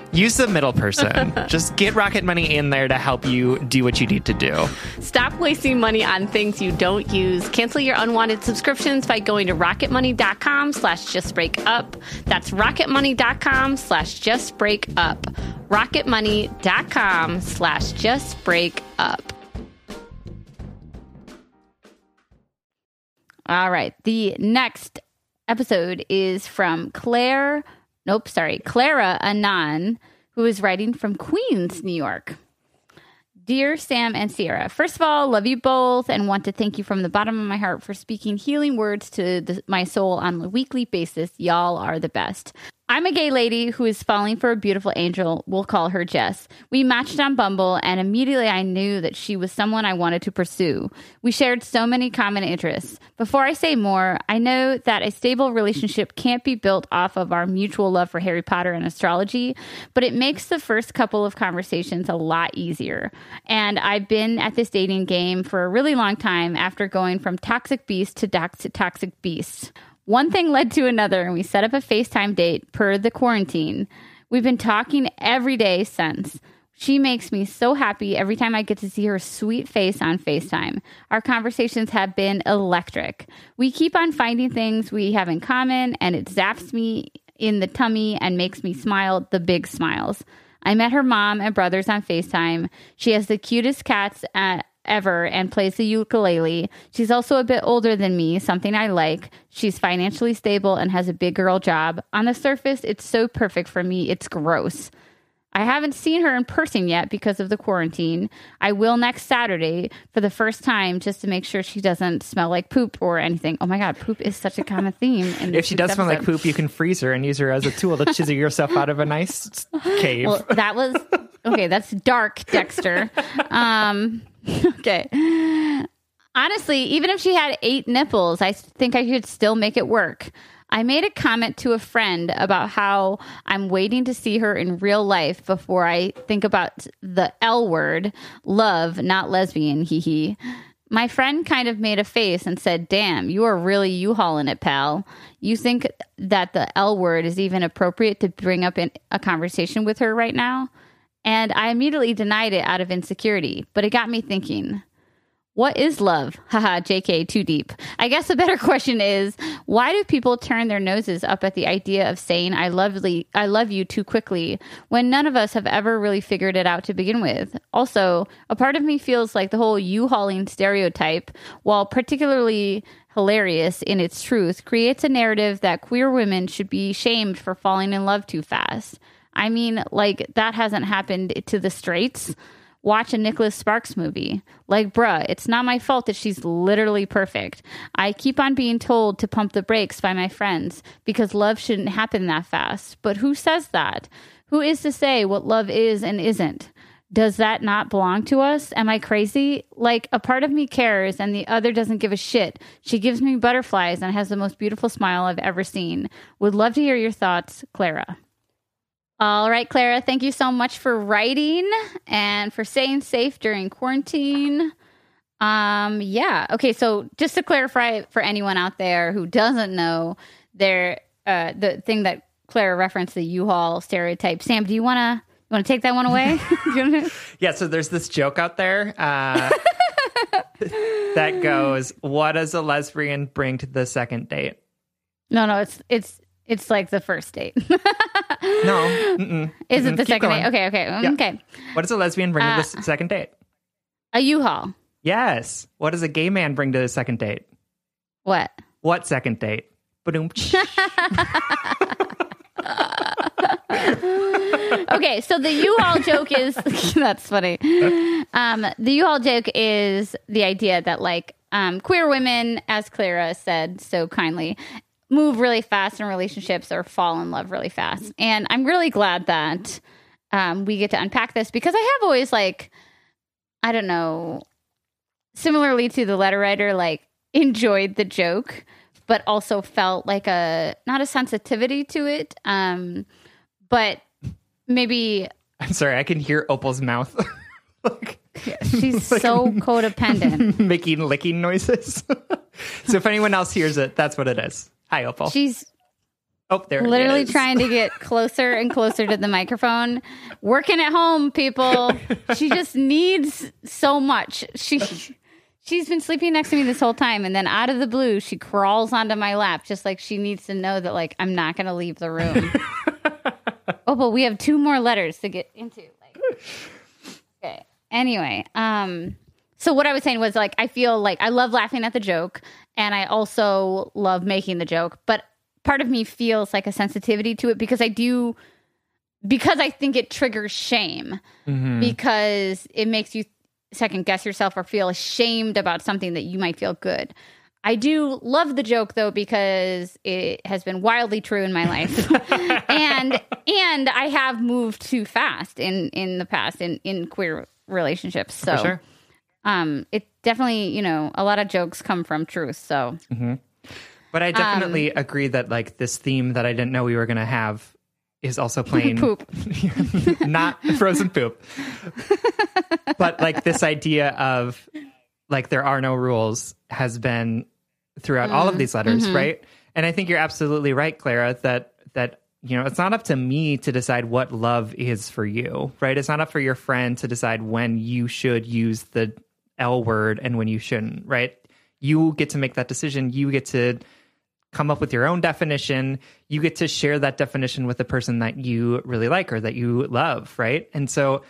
use the middle person. just get Rocket Money in there to help you do what you need to do. Stop wasting money on things you don't use. Cancel your unwanted subscriptions by going to rocketmoney.com slash justbreakup. That's rocketmoney.com slash justbreakup. rocketmoney.com slash justbreakup. All right. The next episode is from Claire. Nope, sorry. Clara Anan, who is writing from Queens, New York. Dear Sam and Sierra, first of all, love you both and want to thank you from the bottom of my heart for speaking healing words to the, my soul on a weekly basis. Y'all are the best. I'm a gay lady who is falling for a beautiful angel. We'll call her Jess. We matched on Bumble, and immediately I knew that she was someone I wanted to pursue. We shared so many common interests. Before I say more, I know that a stable relationship can't be built off of our mutual love for Harry Potter and astrology, but it makes the first couple of conversations a lot easier. And I've been at this dating game for a really long time after going from toxic beast to toxic beast. One thing led to another, and we set up a FaceTime date per the quarantine. We've been talking every day since. She makes me so happy every time I get to see her sweet face on FaceTime. Our conversations have been electric. We keep on finding things we have in common, and it zaps me in the tummy and makes me smile the big smiles. I met her mom and brothers on FaceTime. She has the cutest cats at, ever and plays the ukulele. She's also a bit older than me, something I like. She's financially stable and has a big girl job. On the surface, it's so perfect for me, it's gross. I haven't seen her in person yet because of the quarantine. I will next Saturday for the first time just to make sure she doesn't smell like poop or anything. Oh my God, poop is such a common theme. If she does smell like poop, you can freeze her and use her as a tool to chisel yourself out of a nice cave. Well, that was okay. That's dark, Dexter. Um, okay. Honestly, even if she had eight nipples, I think I could still make it work. I made a comment to a friend about how I'm waiting to see her in real life before I think about the L word, love, not lesbian, hee hee. My friend kind of made a face and said, Damn, you are really U hauling it, pal. You think that the L word is even appropriate to bring up in a conversation with her right now? And I immediately denied it out of insecurity, but it got me thinking. What is love? Haha, JK, too deep. I guess a better question is why do people turn their noses up at the idea of saying I lovely I love you too quickly when none of us have ever really figured it out to begin with? Also, a part of me feels like the whole U-Hauling stereotype, while particularly hilarious in its truth, creates a narrative that queer women should be shamed for falling in love too fast. I mean, like that hasn't happened to the straights watch a Nicholas Sparks movie. Like, bruh, it's not my fault that she's literally perfect. I keep on being told to pump the brakes by my friends because love shouldn't happen that fast. But who says that? Who is to say what love is and isn't? Does that not belong to us? Am I crazy? Like, a part of me cares and the other doesn't give a shit. She gives me butterflies and has the most beautiful smile I've ever seen. Would love to hear your thoughts, Clara. All right, Clara, thank you so much for writing and for staying safe during quarantine. Um, yeah. Okay, so just to clarify for anyone out there who doesn't know, there uh the thing that Clara referenced the U-Haul stereotype. Sam, do you want to you want to take that one away? Do you wanna- Yeah, so there's this joke out there uh, that goes, "What does a lesbian bring to the second date?" no, no, it's it's it's like the first date. No, mm-mm. Is it Mm-mm. the Keep second going. date? Okay, okay, Yeah. okay. What does a lesbian bring Uh, to the s- second date? A U-Haul. Yes. What does a gay man bring to the second date? What? What second date? Ba-doom. okay, so the U-Haul joke is that's funny. Um, the U-Haul joke is the idea that like um, queer women, as Clara said so kindly, move really fast in relationships or fall in love really fast. And I'm really glad that um, we get to unpack this because I have always like, I don't know, similarly to the letter writer, like enjoyed the joke, but also felt like a not a sensitivity to it. Um, but maybe I'm sorry, I can hear Opal's mouth like, she's so codependent. making licking noises. so if anyone else hears it, that's what it is. Hi, Opal. She's oh, there. literally trying to get closer and closer to the microphone. Working at home, people. She just needs so much. She she's been sleeping next to me this whole time, and then out of the blue, she crawls onto my lap, just like she needs to know that like I'm not going to leave the room. oh, but we have two more letters to get into. Like, okay. Anyway, um, so what I was saying was like I feel like I love laughing at the joke, and I also love making the joke, but part of me feels like a sensitivity to it because I do because I think it triggers shame because it makes you second guess yourself or feel ashamed about something that you might feel good. I do love the joke though because it has been wildly true in my life. and and I have moved too fast in in the past in in queer relationships. So For sure. um it definitely, you know, a lot of jokes come from truth. So mm-hmm. But I definitely Um, agree that like this theme that I didn't know we were going to have is also playing poop. not frozen poop. but like this idea of like there are no rules has been throughout all of mm, these letters, mm-hmm. right? And I think you're absolutely right, Clara, that that you know, it's not up to me to decide what love is for you, right? It's not up for your friend to decide when you should use the L word and when you shouldn't, right? You get to make that decision. You get to come up with your own definition. You get to share that definition with the person that you really like or that you love, right? And so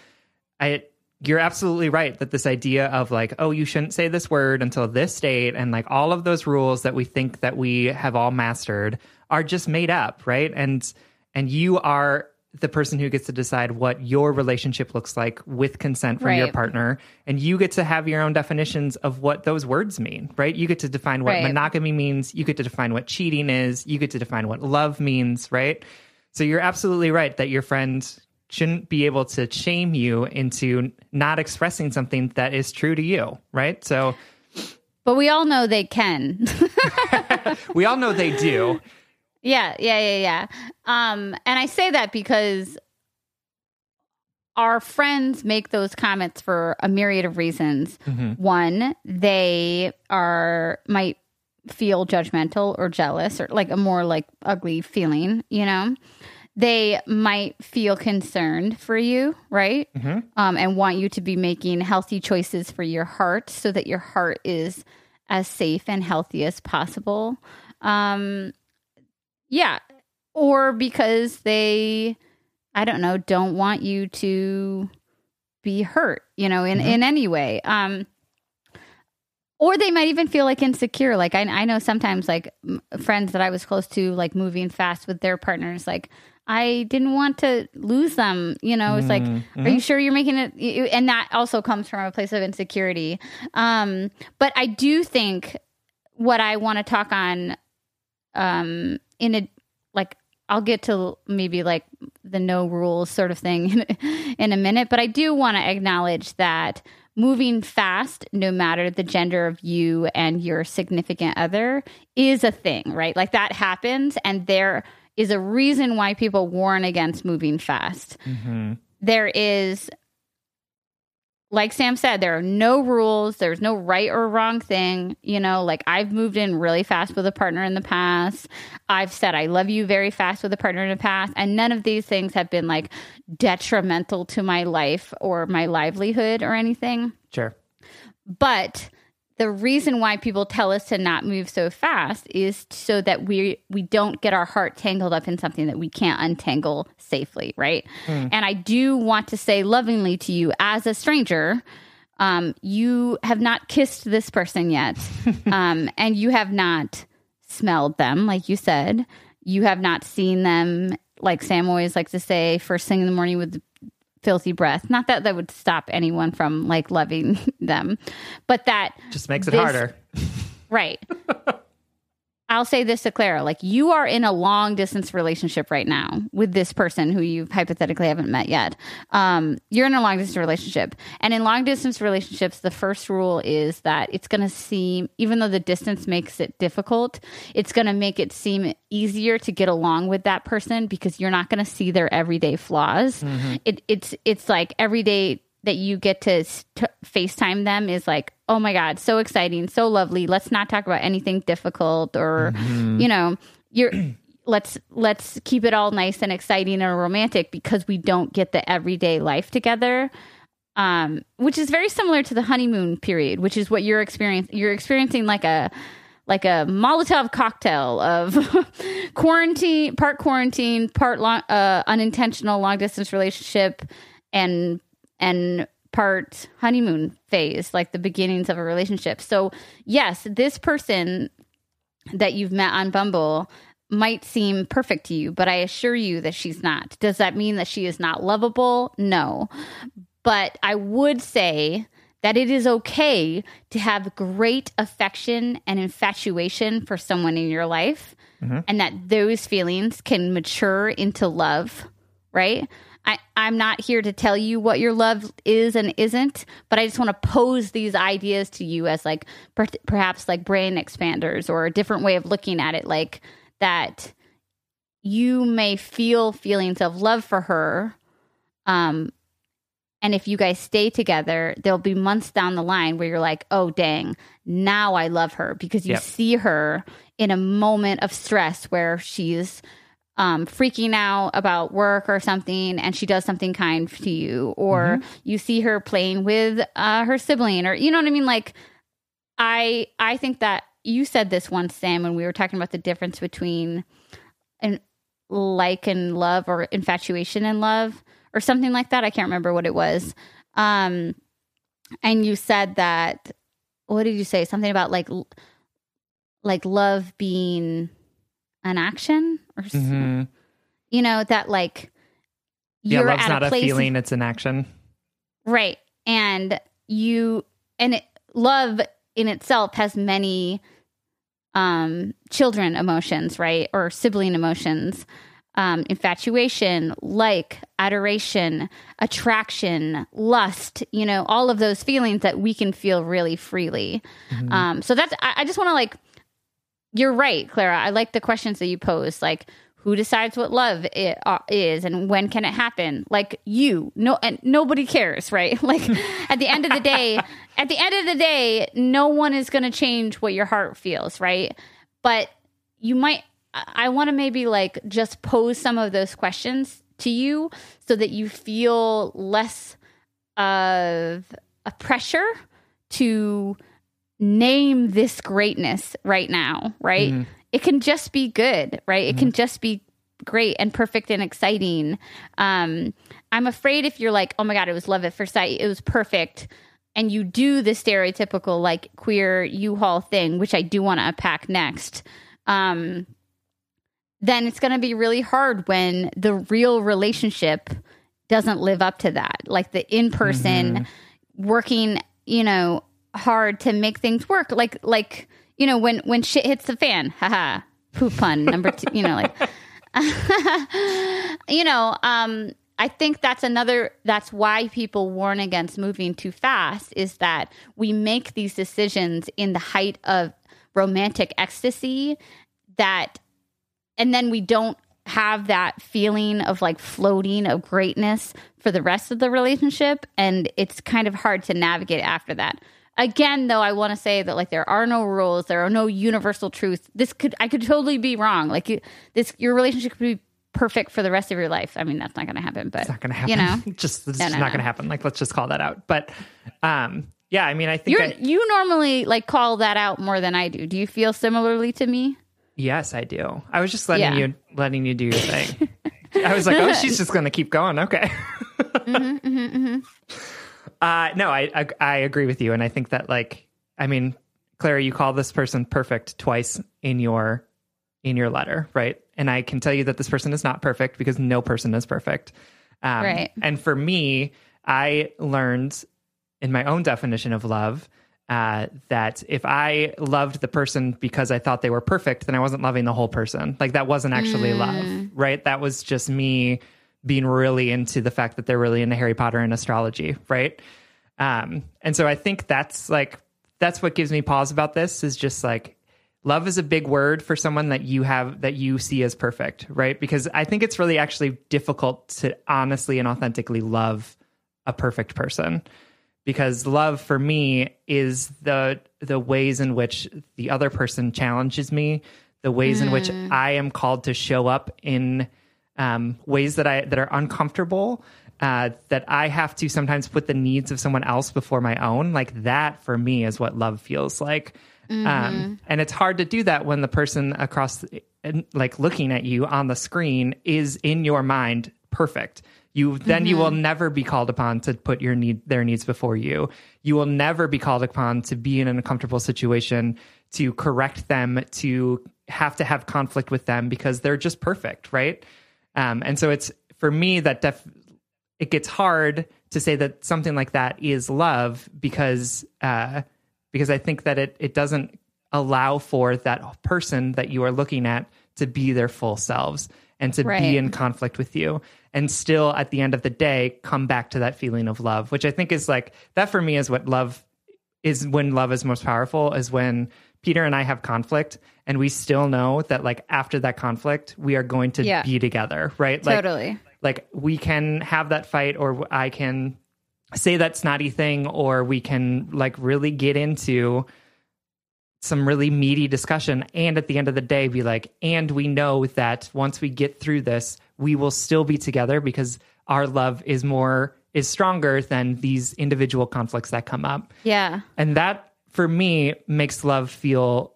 I you're absolutely right that this idea of like, oh, you shouldn't say this word until this date and like all of those rules that we think that we have all mastered are just made up, right? And and you are the person who gets to decide what your relationship looks like with consent from your partner. And you get to have your own definitions of what those words mean right? You get to define what Right. monogamy means. You get to define what cheating is. You get to define what love means right? So you're absolutely right that your friend shouldn't be able to shame you into not expressing something that is true to you right? So But we all know they can. we all know they do Yeah, yeah, yeah, yeah. Um, and I say that because our friends make those comments for a myriad of reasons. One, they are might feel judgmental or jealous or like a more like ugly feeling, you know. They might feel concerned for you, right? Um, and want you to be making healthy choices for your heart so that your heart is as safe and healthy as possible. Um, yeah. Or because they, I don't know, don't want you to be hurt, you know, in, in any way. Um, or they might even feel like insecure. Like I, I know sometimes like m- friends that I was close to, like moving fast with their partners, like I didn't want to lose them. You know, it's like, are you sure you're making it? you- And that also comes from a place of insecurity. Um, but I do think what I want to talk on um in a like I'll get to maybe like the no rules sort of thing in, in a minute, but I do want to acknowledge that moving fast, no matter the gender of you and your significant other, is a thing, right? Like that happens, and there is a reason why people warn against moving fast. Mm-hmm. There is like Sam said, there are no rules. There's no right or wrong thing. You know, like I've moved in really fast with a partner in the past. I've said I love you very fast with a partner in the past. And none of these things have been like detrimental to my life or my livelihood or anything. Sure. But the reason why people tell us to not move so fast is so that we we don't get our heart tangled up in something that we can't untangle safely, right? And I do want to say lovingly to you as a stranger, um, you have not kissed this person yet, um, and you have not smelled them, like you said. You have not seen them, like Sam always likes to say, first thing in the morning with filthy breath. Not that that would stop anyone from like loving them, but that Just makes it This- harder. Right. I'll say this to Clara like, you are in a long distance relationship right now with this person who you hypothetically haven't met yet. Um, you're in a long distance relationship. And in long distance relationships, the first rule is that it's going to seem, even though the distance makes it difficult, it's going to make it seem easier to get along with that person because you're not going to see their everyday flaws. It, it's, it's like every day that you get to FaceTime them is like, oh my God, so exciting, so lovely. Let's not talk about anything difficult or, you know, you're. Let's let's keep it all nice and exciting and romantic because we don't get the everyday life together, um, which is very similar to the honeymoon period, which is what you're experiencing. You're experiencing like a like a Molotov cocktail of quarantine, part quarantine, part long, uh, unintentional long distance relationship, and and part honeymoon phase, like the beginnings of a relationship. So yes, this person that you've met on Bumble might seem perfect to you, but I assure you that she's not. Does that mean that she is not lovable? No. But I would say that it is okay to have great affection and infatuation for someone in your life mm-hmm. and that those feelings can mature into love, right? I, I'm not here to tell you what your love is and isn't, but I just want to pose these ideas to you as like per- perhaps like brain expanders or a different way of looking at it, like that you may feel feelings of love for her. Um, and if you guys stay together, there'll be months down the line where you're like, oh, dang, now I love her because you Yep. see her in a moment of stress where she's um, freaking out about work or something and she does something kind to you, or you see her playing with uh, her sibling, or you know what I mean? Like, I I think that you said this once, Sam, when we were talking about the difference between an like and love or infatuation and love or something like that. I can't remember what it was. Um, and you said that what did you say? Something about like like love being an action or Mhm. you know that like Yeah, you're love's at not a a, feeling; it's an action. Right. And you and it, love in itself has many um children emotions, right? Or sibling emotions. Um infatuation, like, adoration, attraction, lust, you know, all of those feelings that we can feel really freely. Um so that's I, I just want to like you're right, Clara. I like the questions that you pose like who decides what love i- uh, is and when can it happen? Like you. No and nobody cares right? Like at the end of the day at the end of the day no one is going to change what your heart feels right? But you might I want to maybe like just pose some of those questions to you so that you feel less of a pressure to name this greatness right now, right? It can just be good, right? It can just be great and perfect and exciting. Um, I'm afraid if you're like, oh my God, it was love at first sight, it was perfect, and you do the stereotypical like queer U-Haul thing, which I do want to unpack next. Um, then it's going to be really hard when the real relationship doesn't live up to that. Like the in person working, you know, hard to make things work. Like, like, you know, when, when shit hits the fan, haha, poop pun number two, you know, like, you know, um, I think that's another, that's why people warn against moving too fast is that we make these decisions in the height of romantic ecstasy that and then we don't have that feeling of like floating of greatness for the rest of the relationship and it's kind of hard to navigate after that again though i want to say that like there are no rules there are no universal truths this could i could totally be wrong like you, this your relationship could be perfect for the rest of your life i mean that's not going to happen but It's not going to happen. you know just it's No, just no, not no. going to happen. Like let's just call that out. But um, yeah, I mean, I think you're I, you normally like call that out more than i do do you feel similarly to me yes, I do. I was just letting Yeah. you letting you do your thing. I was like, oh, she's just going to keep going. Okay. Mm-hmm, Uh, no, I, I I agree with you, and I think that like, I mean, Clara, you call this person perfect twice in your in your letter, right? And I can tell you that this person is not perfect because no person is perfect. Um, Right. And for me, I learned in my own definition of love uh, that if I loved the person because I thought they were perfect, then I wasn't loving the whole person. Like that wasn't actually love, right? That was just me being really into the fact that they're really into Harry Potter and astrology, right? Um, and so I think that's like that's what gives me pause about this is just like love is a big word for someone that you have that you see as perfect, right? Because I think it's really actually difficult to honestly and authentically love a perfect person. Because love for me is the the ways in which the other person challenges me, the ways in which I am called to show up in um, ways that I that are uncomfortable, uh, that I have to sometimes put the needs of someone else before my own. Like that for me is what love feels like. Um, and it's hard to do that when the person across, the- like looking at you on the screen, is in your mind perfect. You then you will never be called upon to put your need their needs before you. You will never be called upon to be in an uncomfortable situation to correct them to have to have conflict with them because they're just perfect, right? Um, and so it's for me that def- it gets hard to say that something like that is love because uh, because I think that it it doesn't allow for that person that you are looking at to be their full selves and to Right. be in conflict with you and still at the end of the day come back to that feeling of love which i think is like that for me is what love is when love is most powerful is when peter and i have conflict and we still know that like after that conflict we are going to Yeah. be together right? Like totally. like we can have that fight or i can say that snotty thing or we can like really get into some really meaty discussion and at the end of the day be like and we know that once we get through this we will still be together because our love is more is stronger than these individual conflicts that come up. Yeah. And that for me makes love feel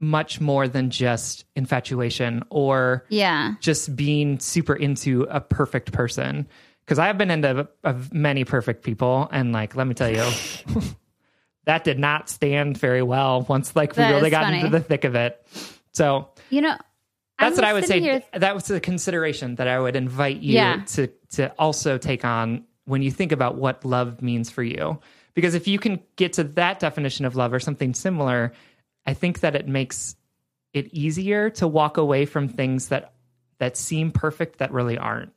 much more than just infatuation or yeah just being super into a perfect person because I have been into of many perfect people, and like, let me tell you, that did not stand very well once like we That really got funny. into the thick of it. So you know that's what I would say. here- that was a consideration that I would invite you Yeah. to to also take on when you think about what love means for you. Because if you can get to that definition of love or something similar, I think that it makes it easier to walk away from things that that seem perfect that really aren't.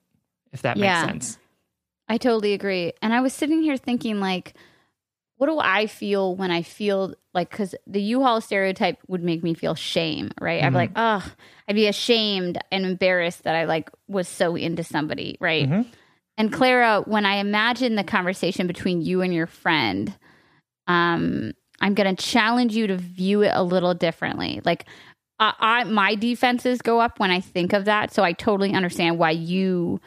If that Yeah. makes sense. I totally agree. And I was sitting here thinking, like, what do I feel when I feel like, because the U Haul stereotype would make me feel shame, right? I'd be like, oh, I'd be ashamed and embarrassed that I like was so into somebody, right? And Clara, when I imagine the conversation between you and your friend, um, I'm going to challenge you to view it a little differently. Like, I, I my defenses go up when I think of that, so I totally understand why you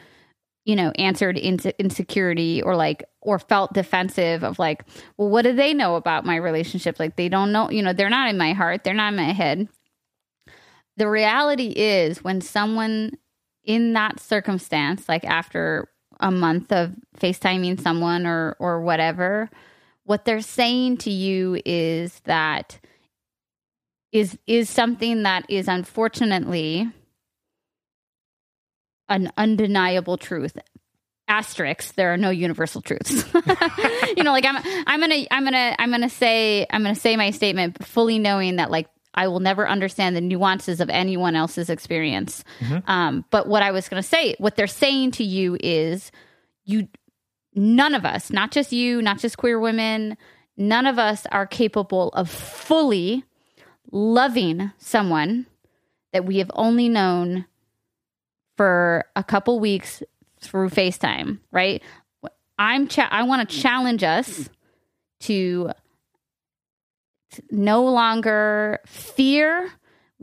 you know, answered inse- insecurity or like, or felt defensive of like, well, what do they know about my relationship? Like, they don't know, you know, they're not in my heart, they're not in my head. The reality is when someone in that circumstance, like after a month of FaceTiming someone or, or whatever, what they're saying to you is that is is something that is unfortunately an undeniable truth. Asterisks there are no universal truths. You know like i'm i'm gonna i'm gonna i'm gonna say i'm gonna say my statement fully knowing that like i will never understand the nuances of anyone else's experience. Um but what i was gonna say what they're saying to you is you none of us not just you not just queer women none of us are capable of fully loving someone that we have only known for a couple weeks through FaceTime, right? I'm I want to challenge us to no longer fear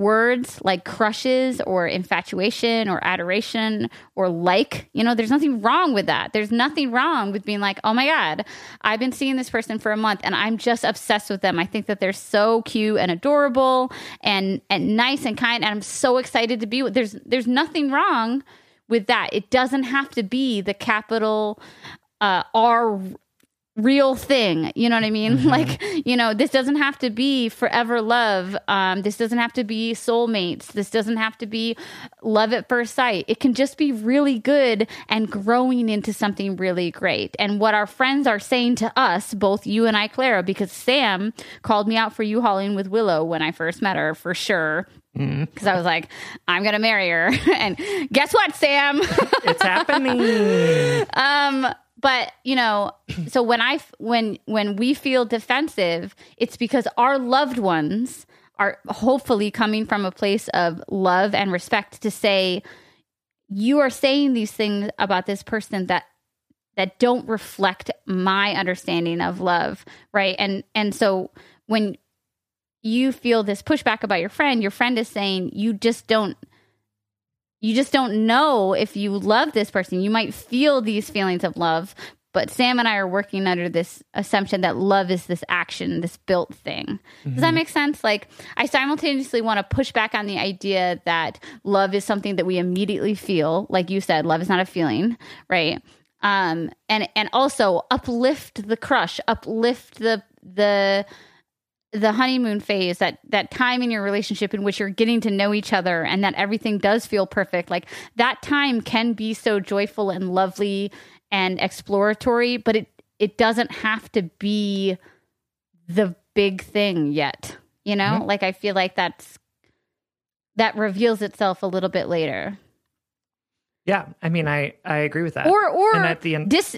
words like crushes or infatuation or adoration or like. You know, there's nothing wrong with that. There's nothing wrong with being like, oh my God, I've been seeing this person for a month and I'm just obsessed with them. I think that they're so cute and adorable and and nice and kind. And I'm so excited to be with there's there's nothing wrong with that. It doesn't have to be the capital uh, R real thing you know what i mean mm-hmm. like you know this doesn't have to be forever love um this doesn't have to be soulmates this doesn't have to be love at first sight it can just be really good and growing into something really great and what our friends are saying to us both you and i clara because sam called me out for U-Hauling with willow when i first met her for sure because mm-hmm. I was like, I'm gonna marry her, and guess what, Sam? it's happening. um, but you know so when i when when we feel defensive it's because our loved ones are hopefully coming from a place of love and respect to say you are saying these things about this person that that don't reflect my understanding of love right? And and so when you feel this pushback about your friend your friend is saying you just don't you just don't know if you love this person. You might feel these feelings of love, but Sam and I are working under this assumption that love is this action, this built thing. Mm-hmm. Does that mm-hmm. make sense? Like, I simultaneously want to push back on the idea that love is something that we immediately feel. Like you said, love is not a feeling, right? Um, and and also uplift the crush, uplift the the the honeymoon phase that that time in your relationship in which you're getting to know each other and that everything does feel perfect like that time can be so joyful and lovely and exploratory but it it doesn't have to be the big thing yet you know? Mm-hmm. like i feel like that's that reveals itself a little bit later. Yeah i mean i i agree with that. Or or and at the end dis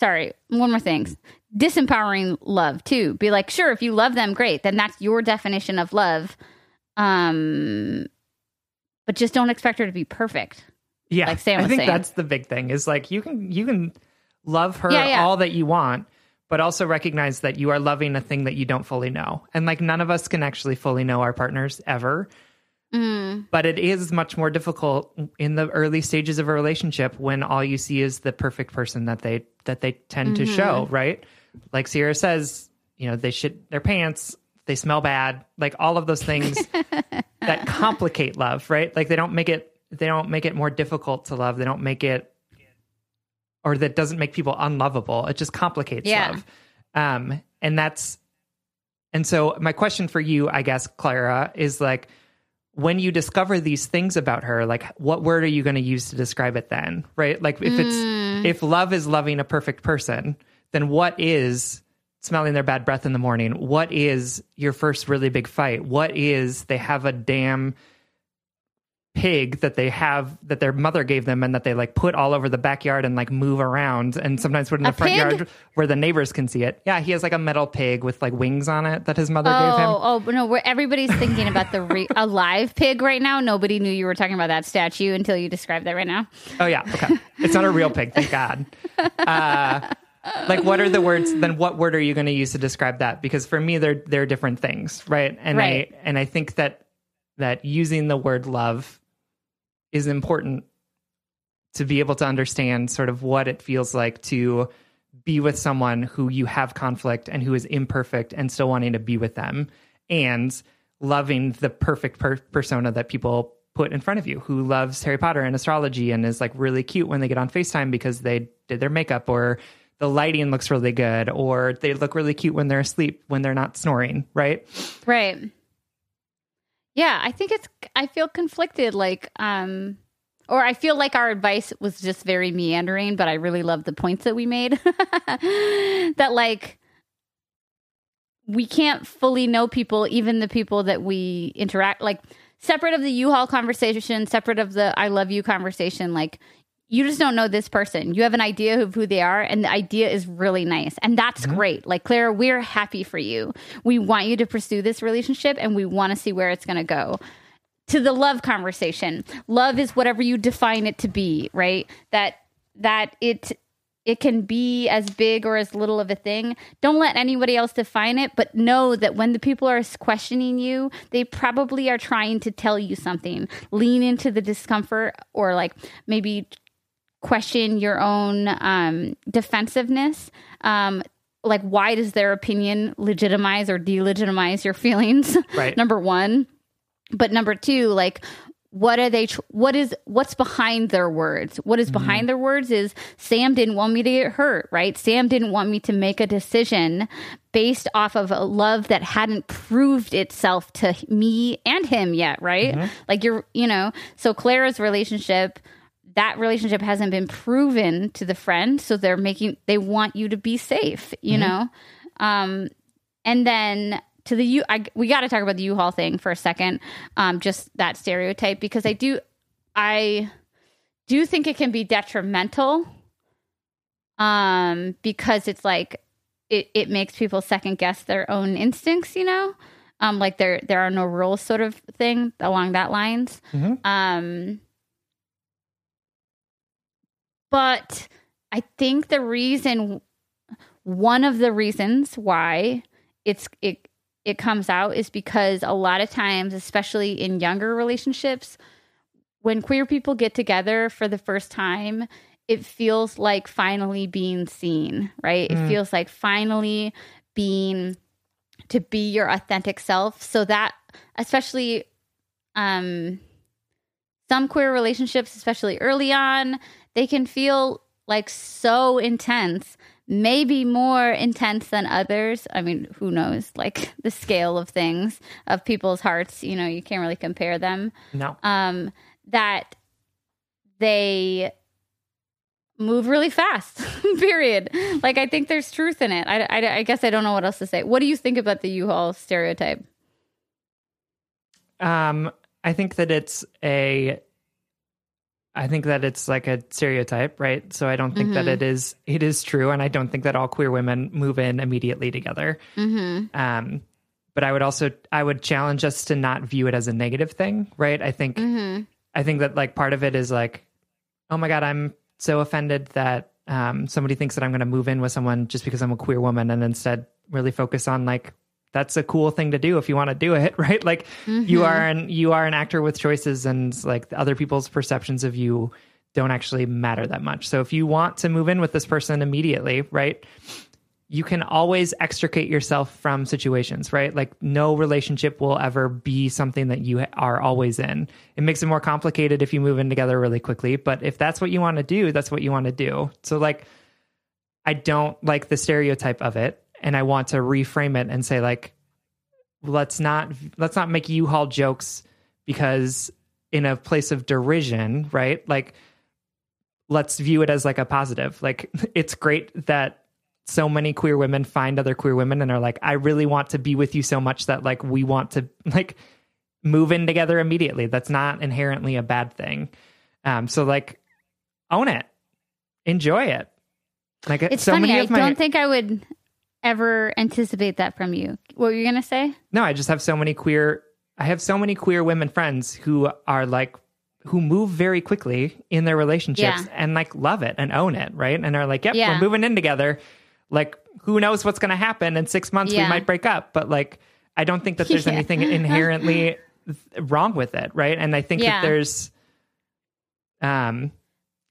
sorry one more thing disempowering love too. Be like, sure, if you love them, great. Then that's your definition of love. Um, but just don't expect her to be perfect. Yeah, like Sam I think saying. that's the big thing. Is like you can you can love her yeah, yeah. all that you want, but also recognize that you are loving a thing that you don't fully know. And like none of us can actually fully know our partners ever. Mm. But it is much more difficult in the early stages of a relationship when all you see is the perfect person that they that they tend mm-hmm. to show, right? Like Sierra says, you know, they shit their pants, they smell bad, like all of those things that complicate love, right? Like they don't make it they don't make it more difficult to love. They don't make it or that doesn't make people unlovable. It just complicates yeah. love. Um and that's and so my question for you, I guess, Clara, is like when you discover these things about her, like what word are you going to use to describe it then? Right? Like if mm. it's if love is loving a perfect person, then what is smelling their bad breath in the morning? What is your first really big fight? What is they have a damn pig that they have that their mother gave them and that they like put all over the backyard and like move around and sometimes put in the a front pig? yard where the neighbors can see it. Yeah, he has like a metal pig with like wings on it that his mother oh, gave him. Oh, oh no, where everybody's thinking about the re- a live pig right now. Nobody knew you were talking about that statue until you described that right now. Oh yeah, okay. It's not a real pig, thank God. Uh, like what are the words then what word are you going to use to describe that because for me they're they're different things right and right. i and i think that that using the word love is important to be able to understand sort of what it feels like to be with someone who you have conflict and who is imperfect and still wanting to be with them and loving the perfect per- persona that people put in front of you who loves Harry Potter and astrology and is like really cute when they get on FaceTime because they did their makeup or the lighting looks really good or they look really cute when they're asleep when they're not snoring, right? Right. Yeah, I think it's I feel conflicted like um or I feel like our advice was just very meandering, but I really love the points that we made. that like we can't fully know people, even the people that we interact like separate of the U-Haul conversation, separate of the I love you conversation, like you just don't know this person. You have an idea of who they are, and the idea is really nice. And that's mm-hmm. great. Like, Clara, we're happy for you. We want you to pursue this relationship and we want to see where it's going to go. to the love conversation. Love is whatever you define it to be, right? That that it it can be as big or as little of a thing. Don't let anybody else define it, but know that when the people are questioning you, they probably are trying to tell you something. Lean into the discomfort or like maybe question your own um, defensiveness. Um, like, why does their opinion legitimize or delegitimize your feelings? Right. number one. But number two, like, what are they tr- what is what's behind their words what is behind their words is sam didn't want me to get hurt right sam didn't want me to make a decision based off of a love that hadn't proved itself to me and him yet right like you're you know so clara's relationship that relationship hasn't been proven to the friend so they're making they want you to be safe you know um and then to the U, I, we got to talk about the U-Haul thing for a second. Um, just that stereotype because I do, I do think it can be detrimental. Um, because it's like it, it makes people second guess their own instincts. You know, um, like there there are no rules sort of thing along that lines. Um, but I think the reason, one of the reasons why it's it it comes out is because a lot of times, especially in younger relationships, when queer people get together for the first time, it feels like finally being seen, right? It feels like finally being to be your authentic self. So that especially um some queer relationships, especially early on, they can feel like so intense, maybe more intense than others. I mean, who knows? Like the scale of things of people's hearts, you know, you can't really compare them. No. Um, that they move really fast. period. Like I think there's truth in it. I, I, I guess I don't know what else to say. What do you think about the U-Haul stereotype? Um, I think that it's a I think that it's like a stereotype, right? So I don't think that it is it is true, and I don't think that all queer women move in immediately together. Mm-hmm. Um, but I would also I would challenge us to not view it as a negative thing, right? I think Mm-hmm. I think that like part of it is like, oh my god, I'm so offended that um, somebody thinks that I'm going to move in with someone just because I'm a queer woman, and instead really focus on like that's a cool thing to do if you want to do it, right? Like you mm-hmm. are an you are an actor with choices, and like other people's perceptions of you don't actually matter that much. So if you want to move in with this person immediately, right? you can always extricate yourself from situations, right? Like no relationship will ever be something that you are always in. It makes it more complicated if you move in together really quickly, but if that's what you want to do, that's what you want to do. So like I don't like the stereotype of it and I want to reframe it and say like let's not let's not make U-Haul jokes because in a place of derision, right? Like let's view it as like a positive. Like it's great that so many queer women find other queer women and are like, I really want to be with you so much that like we want to like move in together immediately. That's not inherently a bad thing. Um, so like own it, enjoy it. Like It's so funny. many I of my don't think I would ever anticipate that from you. What were you gonna say? no, I just have so many queer. I have so many queer women friends who are like who move very quickly in their relationships Yeah. and like love it and own it, right? And are like, yep, Yeah. we're moving in together. Like, who knows what's going to happen in six months? Yeah. We might break up, but like, I don't think that there's anything inherently wrong with it, right? And I think that there's, um,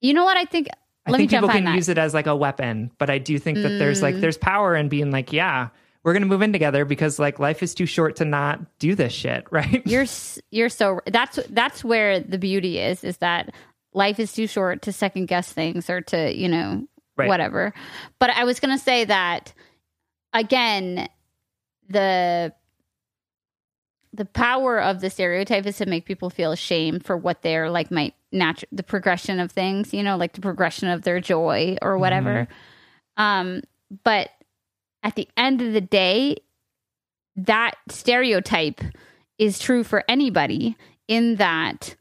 You know what I think? I Let think people can that. Mm. use it as like a weapon, but I do think that there's like there's power in being like, yeah, we're gonna move in together because like life is too short to not do this shit, right? You're you're so that's that's where the beauty is is that life is too short to second guess things or to you know Right. whatever. But I was gonna say that again, the the power of the stereotype is to make people feel ashamed for what they're like might natural the progression of things you know like the progression of their joy or whatever. Um but at the end of the day that stereotype is true for anybody in that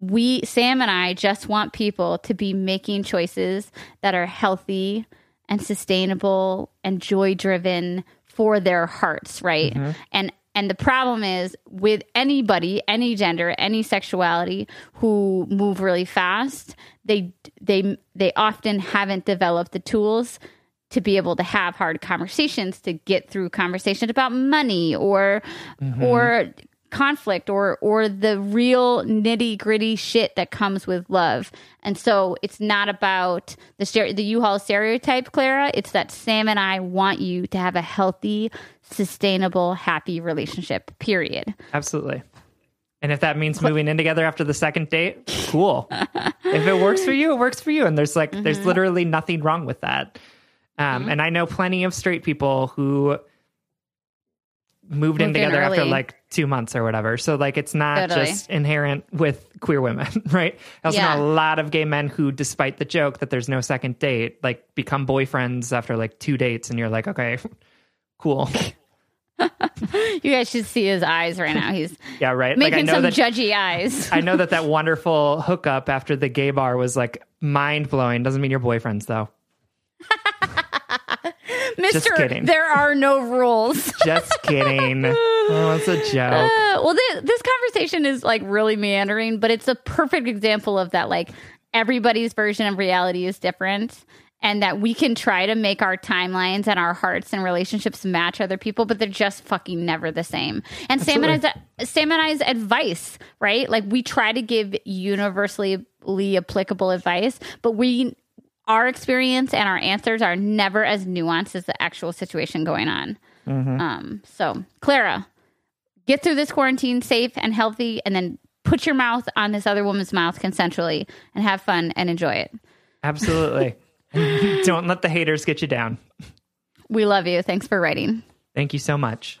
we Sam and I just want people to be making choices that are healthy and sustainable and joy driven for their hearts, right? And And the problem is with anybody, any gender, any sexuality who move really fast, they they they often haven't developed the tools to be able to have hard conversations to get through conversations about money or mm-hmm. or conflict or or the real nitty gritty shit that comes with love. And so it's not about the stere- the U-Haul stereotype, Clara. It's that Sam and I want you to have a healthy, sustainable, happy relationship. Period. Absolutely. And if that means moving in together after the second date, cool. if it works for you, it works for you. And there's like, there's Mm-hmm. literally nothing wrong with that. Um, And I know plenty of straight people who moved in together after like two months or whatever. So like, it's not Totally. just inherent with queer women, right? I also Yeah. know a lot of gay men who, despite the joke that there's no second date, like become boyfriends after like two dates, and you're like, okay, cool, You guys should see his eyes right now. He's yeah, right. making like I know some that judgy eyes. I know that that wonderful hookup after the gay bar was like mind blowing. Doesn't mean you're boyfriends though. Mister, kidding. there are no rules. Just kidding. oh, it's a joke. Uh, well, this, this conversation is like really meandering, but it's a perfect example of that. Like everybody's version of reality is different, and that we can try to make our timelines and our hearts and relationships match other people, but they're just fucking never the same. And Sam and, I's, Sam and I's advice, right? Like we try to give universally applicable advice, but we our experience and our answers are never as nuanced as the actual situation going on. Um, so, Clara, get through this quarantine safe and healthy, and then put your mouth on this other woman's mouth consensually and have fun and enjoy it. Absolutely. Don't let the haters get you down. We love you. Thanks for writing. Thank you so much.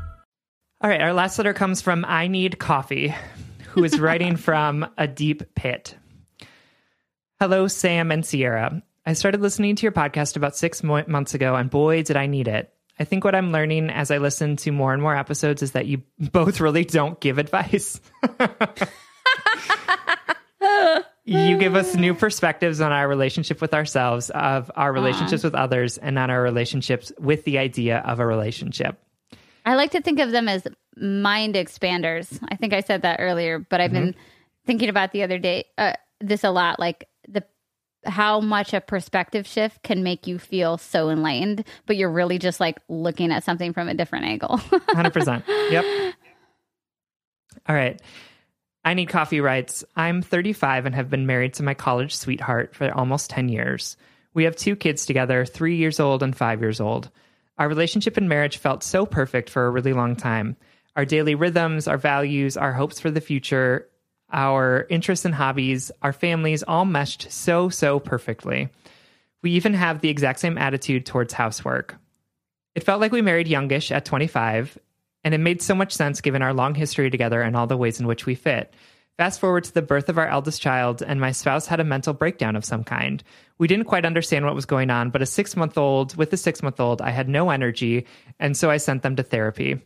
All right, our last letter comes from I Need Coffee, who is writing from a deep pit. Hello, Sam and Sierra. I started listening to your podcast about six mo- months ago, and boy, did I need it. I think what I'm learning as I listen to more and more episodes is that you both really don't give advice. you give us new perspectives on our relationship with ourselves, of our relationships with others, and on our relationships with the idea of a relationship. I like to think of them as mind expanders. I think I said that earlier, but I've been thinking about the other day uh, this a lot. Like the how much a perspective shift can make you feel so enlightened, but you're really just like looking at something from a different angle. 100%. Yep. All right. I Need Coffee writes I'm 35 and have been married to my college sweetheart for almost 10 years. We have two kids together, three years old and five years old. Our relationship and marriage felt so perfect for a really long time. Our daily rhythms, our values, our hopes for the future, our interests and hobbies, our families all meshed so, so perfectly. We even have the exact same attitude towards housework. It felt like we married youngish at 25, and it made so much sense given our long history together and all the ways in which we fit. Fast forward to the birth of our eldest child, and my spouse had a mental breakdown of some kind. We didn't quite understand what was going on, but a six month old, with a six month old, I had no energy, and so I sent them to therapy.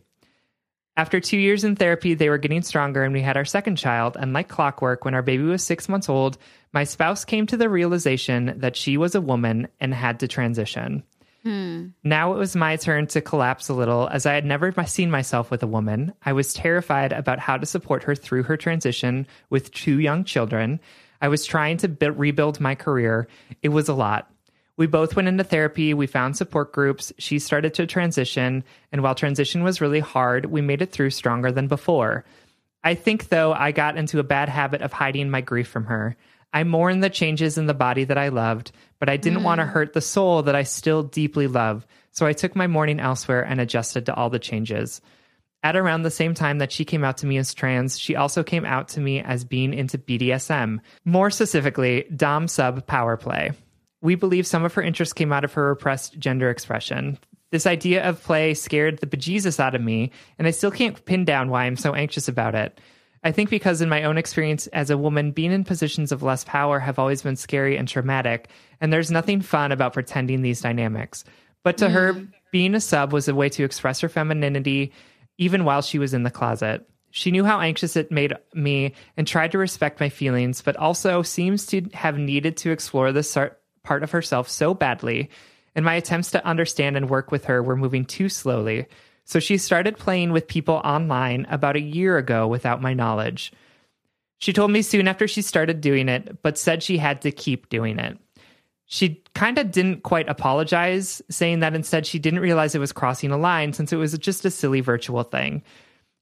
After two years in therapy, they were getting stronger, and we had our second child. And like clockwork, when our baby was six months old, my spouse came to the realization that she was a woman and had to transition. Hmm. Now it was my turn to collapse a little as I had never seen myself with a woman. I was terrified about how to support her through her transition with two young children. I was trying to bu- rebuild my career. It was a lot. We both went into therapy. We found support groups. She started to transition. And while transition was really hard, we made it through stronger than before. I think, though, I got into a bad habit of hiding my grief from her. I mourned the changes in the body that I loved, but I didn't want to mm. hurt the soul that I still deeply love. So I took my mourning elsewhere and adjusted to all the changes. At around the same time that she came out to me as trans, she also came out to me as being into BDSM, more specifically, Dom Sub Power Play. We believe some of her interests came out of her repressed gender expression. This idea of play scared the bejesus out of me, and I still can't pin down why I'm so anxious about it. I think because in my own experience as a woman, being in positions of less power have always been scary and traumatic, and there's nothing fun about pretending these dynamics. But to her, mm-hmm. being a sub was a way to express her femininity even while she was in the closet. She knew how anxious it made me and tried to respect my feelings, but also seems to have needed to explore this part of herself so badly. And my attempts to understand and work with her were moving too slowly. So she started playing with people online about a year ago without my knowledge. She told me soon after she started doing it, but said she had to keep doing it. She kind of didn't quite apologize, saying that instead she didn't realize it was crossing a line since it was just a silly virtual thing.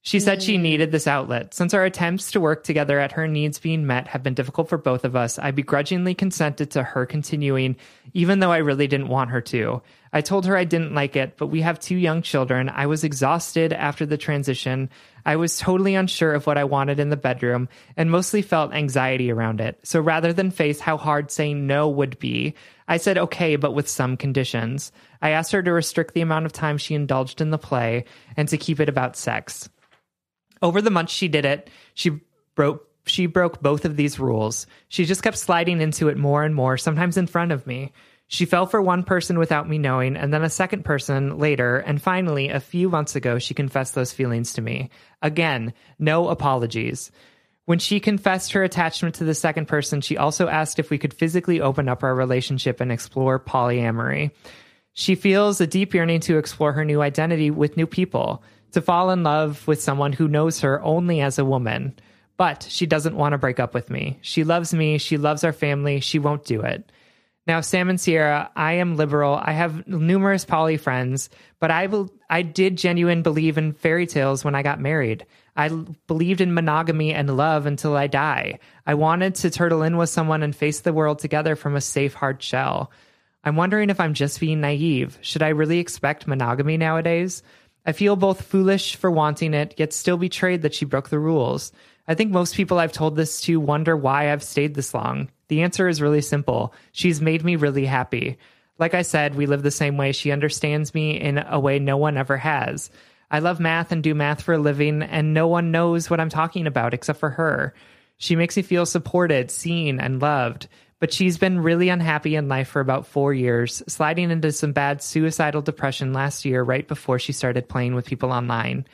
She said she mm. needed this outlet. Since our attempts to work together at her needs being met have been difficult for both of us, I begrudgingly consented to her continuing, even though I really didn't want her to. I told her I didn't like it, but we have two young children. I was exhausted after the transition. I was totally unsure of what I wanted in the bedroom and mostly felt anxiety around it. So rather than face how hard saying no would be, I said okay, but with some conditions. I asked her to restrict the amount of time she indulged in the play and to keep it about sex. Over the months she did it, she broke she broke both of these rules. She just kept sliding into it more and more, sometimes in front of me. She fell for one person without me knowing, and then a second person later, and finally, a few months ago, she confessed those feelings to me. Again, no apologies. When she confessed her attachment to the second person, she also asked if we could physically open up our relationship and explore polyamory. She feels a deep yearning to explore her new identity with new people, to fall in love with someone who knows her only as a woman. But she doesn't want to break up with me. She loves me. She loves our family. She won't do it. Now, Sam and Sierra, I am liberal. I have numerous poly friends, but I bel I did genuine believe in fairy tales when I got married. I believed in monogamy and love until I die. I wanted to turtle in with someone and face the world together from a safe, hard shell. I'm wondering if I'm just being naive. Should I really expect monogamy nowadays? I feel both foolish for wanting it, yet still betrayed that she broke the rules. I think most people I've told this to wonder why I've stayed this long. The answer is really simple. She's made me really happy. Like I said, we live the same way. She understands me in a way no one ever has. I love math and do math for a living, and no one knows what I'm talking about except for her. She makes me feel supported, seen, and loved. But she's been really unhappy in life for about four years, sliding into some bad suicidal depression last year, right before she started playing with people online.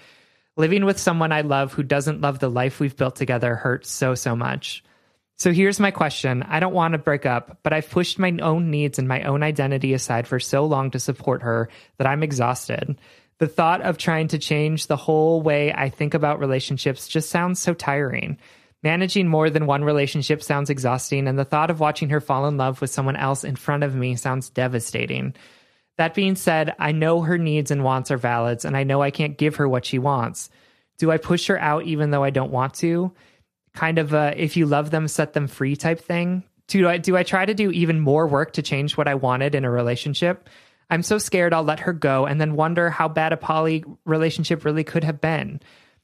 Living with someone I love who doesn't love the life we've built together hurts so, so much. So here's my question. I don't want to break up, but I've pushed my own needs and my own identity aside for so long to support her that I'm exhausted. The thought of trying to change the whole way I think about relationships just sounds so tiring. Managing more than one relationship sounds exhausting, and the thought of watching her fall in love with someone else in front of me sounds devastating. That being said, I know her needs and wants are valid, and I know I can't give her what she wants. Do I push her out even though I don't want to? Kind of a if you love them, set them free type thing. Do I do I try to do even more work to change what I wanted in a relationship? I'm so scared I'll let her go and then wonder how bad a poly relationship really could have been.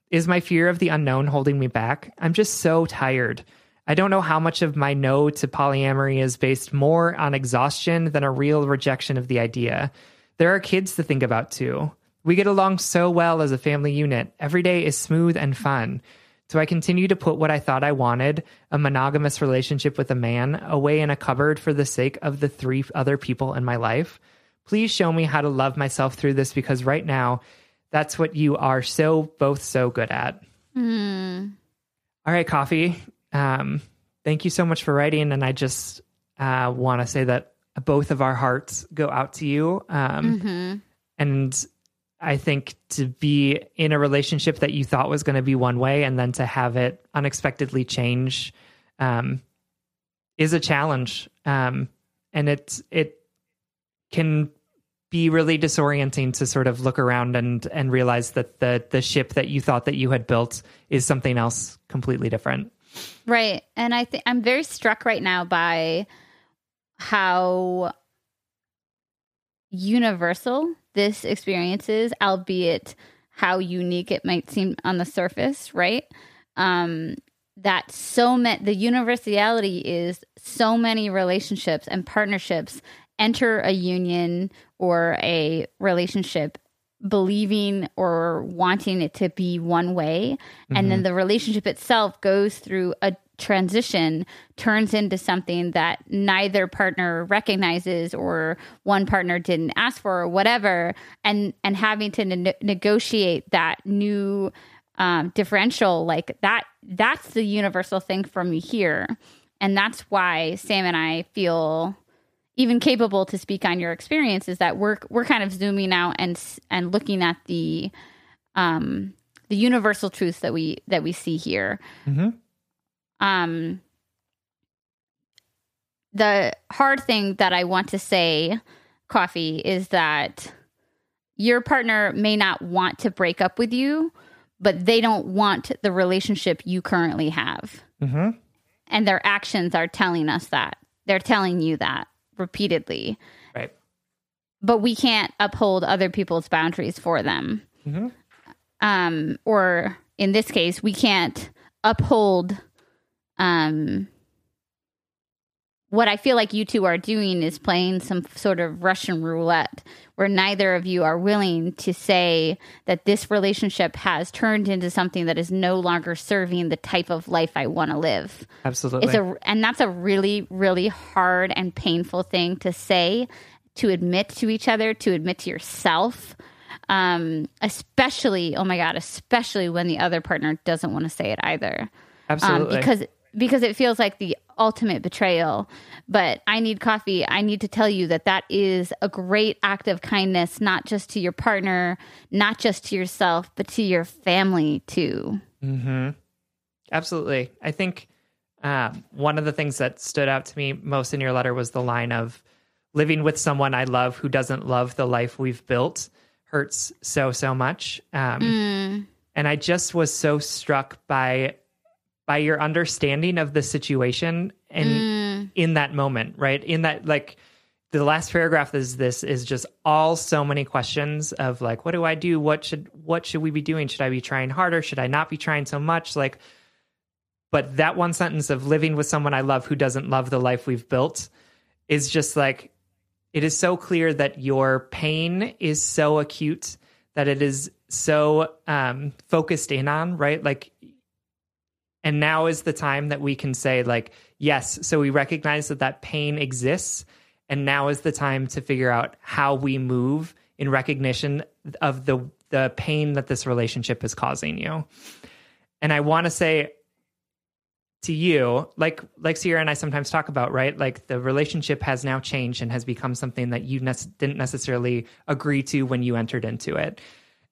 Is my fear of the unknown holding me back? I'm just so tired. I don't know how much of my no to polyamory is based more on exhaustion than a real rejection of the idea. There are kids to think about too. We get along so well as a family unit. Every day is smooth and fun. Do I continue to put what I thought I wanted, a monogamous relationship with a man, away in a cupboard for the sake of the three other people in my life? Please show me how to love myself through this because right now, that's what you are so both so good at. All right, Coffee. Um, thank you so much for writing. And I just uh, want to say that both of our hearts go out to you. Um, And I think to be in a relationship that you thought was going to be one way and then to have it unexpectedly change um, is a challenge. Um, and it's, it can be really disorienting to sort of look around and and realize that the the ship that you thought that you had built is something else completely different. Right. And I think I'm very struck right now by how universal this experience is, albeit how unique it might seem on the surface, right? Um, that so many, the universality is so many relationships and partnerships enter a union or a relationship believing or wanting it to be one way. And then the relationship itself goes through a transition turns into something that neither partner recognizes or one partner didn't ask for or whatever. And and having to ne- negotiate that new um, differential like that that's the universal thing from here. And that's why sam and i feel even capable to speak on your experience is that we're we're kind of zooming out and and looking at the um the universal truths that we that we see here. Um the hard thing that i want to say coffee is that your partner may not want to break up with you but they don't want the relationship you currently have. Mm-hmm. and their actions are telling us that. They're telling you that repeatedly Right. but we can't uphold other people's boundaries for them Mhm. um or in this case we can't uphold um what I feel like you two are doing is playing some sort of Russian roulette where neither of you are willing to say that this relationship has turned into something that is no longer serving the type of life I want to live. Absolutely. It's a and that's a really really hard and painful thing to say, to admit to each other, to admit to yourself. Um, especially, oh my god, especially when the other partner doesn't want to say it either. Absolutely. Um, because because it feels like the ultimate betrayal. But I need coffee. I need to tell you that that is a great act of kindness, not just to your partner, not just to yourself, but to your family too. Absolutely. I think um, one of the things that stood out to me most in your letter was the line of living with someone I love who doesn't love the life we've built hurts so, so much. Um, And I just was so struck by by your understanding of the situation and in that moment, right? In that like the last paragraph is this is just all so many questions of like what do I do? What should what should we be doing? Should I be trying harder? Should I not be trying so much? Like but that one sentence of living with someone I love who doesn't love the life we've built is just like it is so clear that your pain is so acute that it is so um, focused in on, right? Like, and now is the time that we can say, like, yes. So we recognize that that pain exists, and now is the time to figure out how we move in recognition of the the pain that this relationship is causing you. And I want to say to you like like sierra and i sometimes talk about right like the relationship has now changed and has become something that you ne- didn't necessarily agree to when you entered into it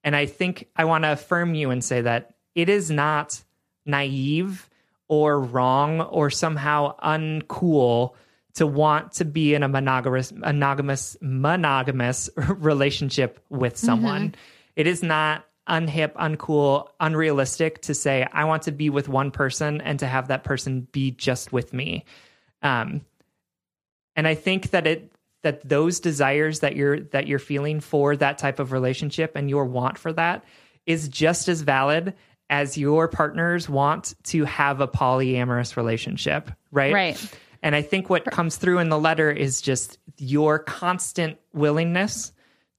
and i think i want to affirm you and say that it is not naive or wrong or somehow uncool to want to be in a monogamous monogamous monogamous relationship with someone it is not unhip, uncool, unrealistic to say I want to be with one person and to have that person be just with me. Um, and I think that it that those desires that you're that you're feeling for that type of relationship and your want for that is just as valid as your partners want to have a polyamorous relationship, right? Right. And I think what comes through in the letter is just your constant willingness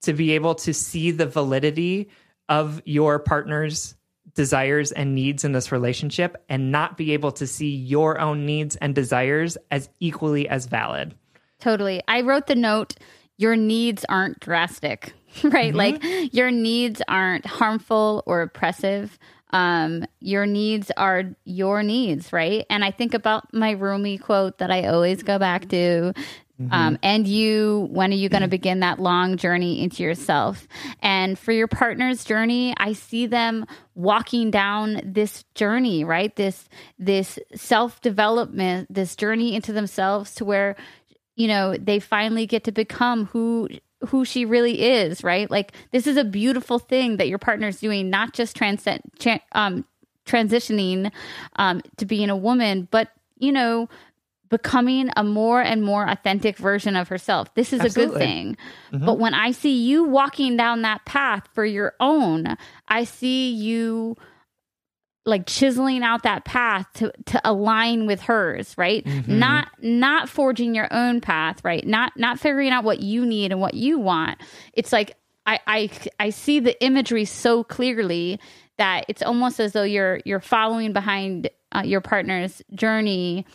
to be able to see the validity of your partner's desires and needs in this relationship and not be able to see your own needs and desires as equally as valid. Totally. I wrote the note your needs aren't drastic, right? Mm-hmm. Like your needs aren't harmful or oppressive. Um, your needs are your needs, right? And I think about my Rumi quote that I always go back to. Um, and you, when are you going to begin that long journey into yourself? And for your partner's journey, I see them walking down this journey, right? This this self development, this journey into themselves, to where you know they finally get to become who who she really is right? Like this is a beautiful thing that your partner's doing not just transcend tra- um transitioning um to being a woman but you know becoming a more and more authentic version of herself. This is a good Absolutely. thing. But when i see you walking down that path for your own i see you like chiseling out that path to to align with hers right? Not not forging your own path right? Not not figuring out what you need and what you want. It's like i i i see the imagery so clearly that it's almost as though you're you're following behind uh, your partner's journey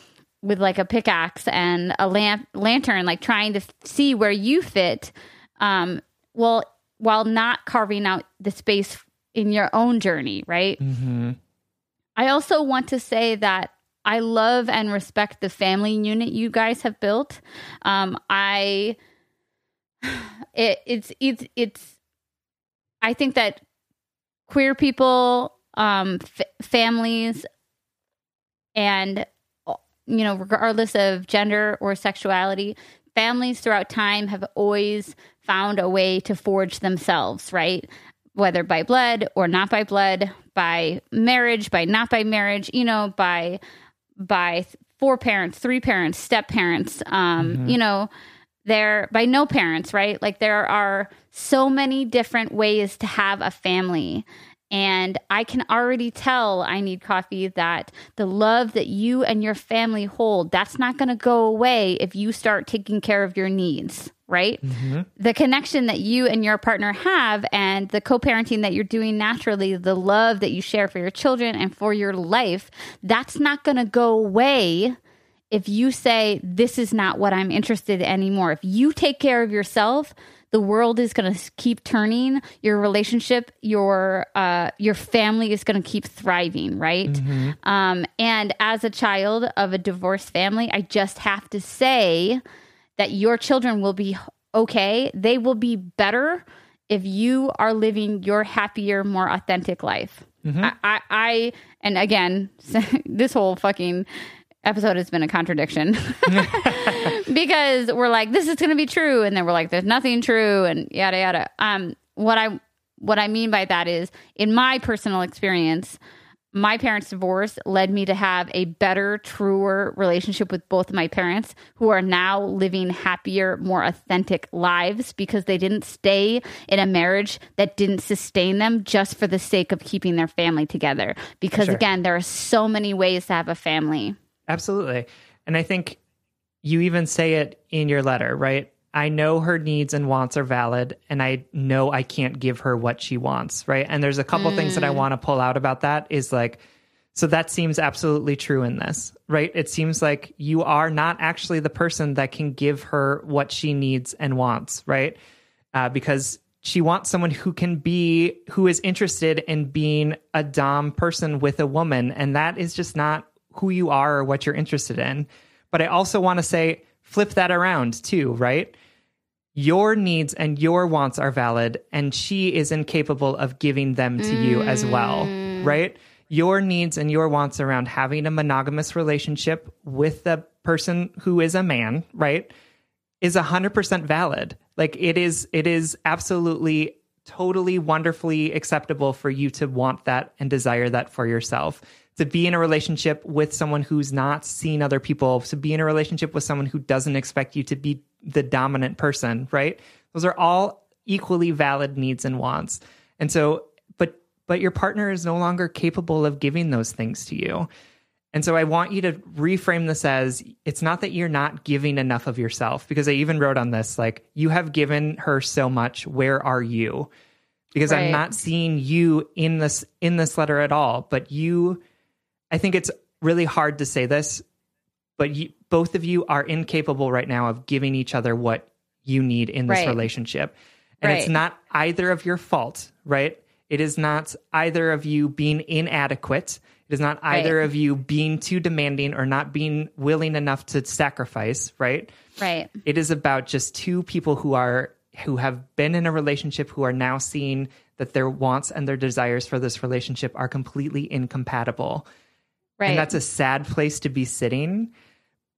with like a pickaxe and a lamp lantern like trying to f- see where you fit um well while not carving out the space in your own journey right I also want to say that I love and respect the family unit you guys have built. Um, I it, it's it's it's I think that queer people, um, f- families, and uh, you know, regardless of gender or sexuality, families throughout time have always found a way to forge themselves, right? Whether by blood or not by blood, by marriage, by not by marriage, you know, by by four parents, three parents, step parents, um, you know, there by no parents, right? Like there are so many different ways to have a family. And I can already tell I need coffee that the love that you and your family hold, that's not going to go away if you start taking care of your needs, right? Mm-hmm. The connection that you and your partner have and the co-parenting that you're doing naturally, the love that you share for your children and for your life, that's not going to go away if you say this is not what I'm interested in anymore. If you take care of yourself, the world is going to keep turning. Your relationship, your uh, your family is going to keep thriving, right? Um, and as a child of a divorced family, I just have to say that your children will be okay. They will be better if you are living your happier, more authentic life. I, I, I, and again, this whole fucking episode has been a contradiction because we're like, this is going to be true. And then we're like, there's nothing true and yada, yada. Um, what I, what I mean by that is in my personal experience, my parents' divorce led me to have a better, truer relationship with both of my parents, who are now living happier, more authentic lives because they didn't stay in a marriage that didn't sustain them just for the sake of keeping their family together. Because Sure. again, there are so many ways to have a family. Absolutely. And I think you even say it in your letter, right? I know her needs and wants are valid, and I know I can't give her what she wants, right? And there's a couple things that I want to pull out about that is like, so that seems absolutely true in this, right? It seems like you are not actually the person that can give her what she needs and wants, right? Uh, because she wants someone who can be, who is interested in being a Dom person with a woman. And that is just not who you are or what you're interested in. But I also want to say, flip that around too, right? Your needs and your wants are valid, and she is incapable of giving them to you as well, mm. right? Your needs and your wants around having a monogamous relationship with the person who is a man, right? is 100% valid. Like it is it is absolutely totally wonderfully acceptable for you to want that and desire that for yourself. To be in a relationship with someone who's not seen other people, to be in a relationship with someone who doesn't expect you to be the dominant person, right? Those are all equally valid needs and wants. And so but but your partner is no longer capable of giving those things to you. And so I want you to reframe this as it's not that you're not giving enough of yourself, because I even wrote on this, like, you have given her so much. Where are you? Because I'm not seeing you in this in this letter at all. But you I think it's really hard to say this, but you, both of you are incapable right now of giving each other what you need in this Right. relationship. And it's not either of your fault, right? It is not either of you being inadequate. It is not either Right. of you being too demanding or not being willing enough to sacrifice, right? Right. It is about just two people who are who have been in a relationship who are now seeing that their wants and their desires for this relationship are completely incompatible. Right. And that's a sad place to be sitting.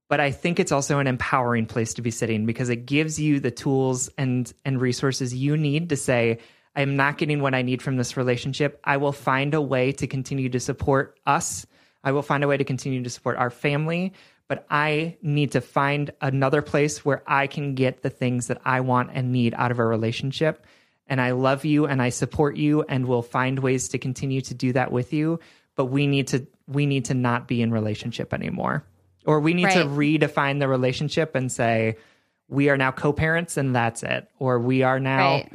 But I think it's also an empowering place to be sitting because it gives you the tools and and resources you need to say, I'm not getting what I need from this relationship. I will find a way to continue to support us. I will find a way to continue to support our family, but I need to find another place where I can get the things that I want and need out of a relationship. And I love you and I support you and will find ways to continue to do that with you. but we need to we need to not be in relationship anymore. Or we need to redefine the relationship and say we are now co-parents and that's it. Or we are now Right.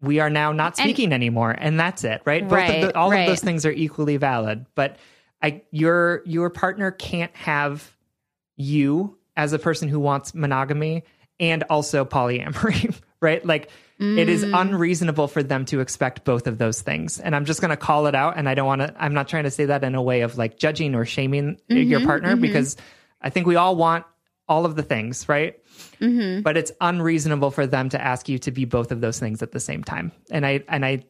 we are now not And- speaking anymore and that's it right? Right, of the, all right. of those things are equally valid. But i your your partner can't have you as a person who wants monogamy and also polyamory right? Like it is Mm. unreasonable for them to expect both of those things and i'm just going to call it out and i don't want to i'm not trying to say that in a way of like judging or shaming your Mm-hmm, partner because i think we all want all of the things right Mm-hmm. but it's unreasonable for them to ask you to be both of those things at the same time and i and i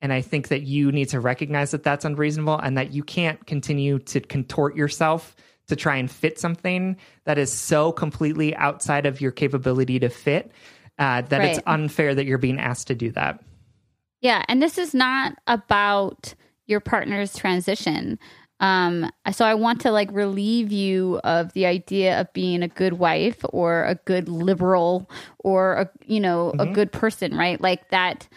and i think that you need to recognize that that's unreasonable and that you can't continue to contort yourself to try and fit something that is so completely outside of your capability to fit uh, that it's unfair that you're being asked to do that Yeah, and this is not about your partner's transition. Um, so I want to like relieve you of the idea of being a good wife or a good liberal or a you know a good person, right? Like that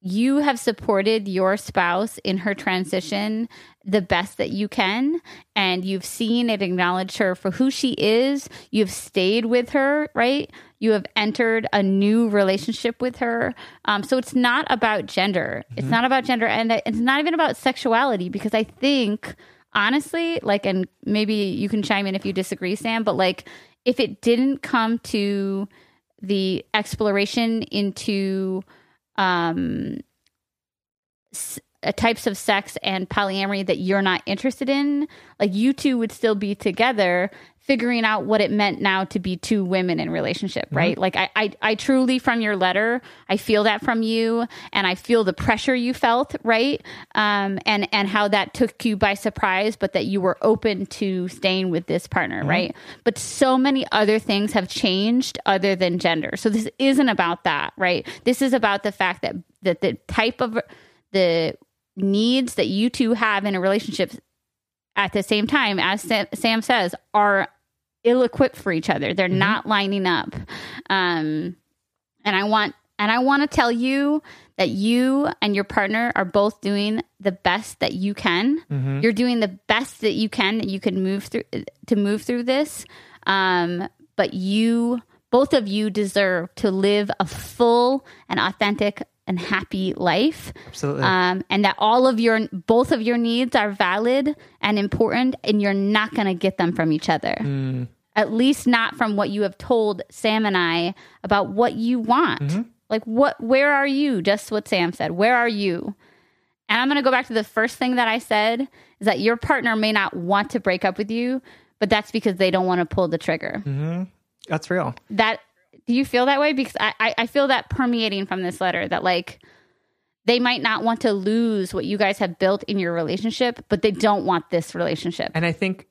you have supported your spouse in her transition the best that you can and you've seen and acknowledged her for who she is. You've stayed with her right? You have entered a new relationship with her. Um, so it's not about gender. It's not about gender and it's not even about sexuality because i think honestly like and maybe you can chime in if you disagree sam but like if it didn't come to the exploration into um uh, types of sex and polyamory that you're not interested in like you two would still be together figuring out what it meant now to be two women in relationship right? Like I, I i truly from your letter i feel that from you and i feel the pressure you felt right? Um and and how that took you by surprise but that you were open to staying with this partner right? But so many other things have changed other than gender. So this isn't about that right? This is about the fact that that the type of the needs that you two have in a relationship at the same time, as Sam says, are ill equipped for each other. They're not lining up. Um, and I want and I want to tell you that you and your partner are both doing the best that you can. You're doing the best that you can that you can move through to move through this. Um, but you both of you deserve to live a full and authentic and happy life. Absolutely. Um, and that all of your both of your needs are valid and important and you're not going to get them from each other. Mm. At least not from what you have told sam and i about what you want. Mm-hmm. Like what where are you? Just what sam said. Where are you? And i'm going to go back to the first thing that i said is that your partner may not want to break up with you but that's because they don't want to pull the trigger. Mm-hmm. That's real. That do you feel that way because I, I i feel that permeating from this letter that like they might not want to lose what you guys have built in your relationship but they don't want this relationship And I think,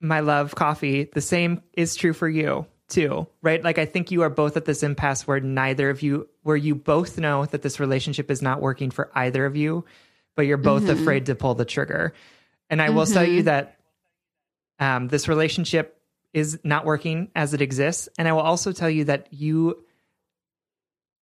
my love, coffee, the same is true for you too, right? Like, I think you are both at this impasse where neither of you, where you both know that this relationship is not working for either of you, but you're both afraid to pull the trigger. And I will tell you that um, this relationship is not working as it exists. And I will also tell you that you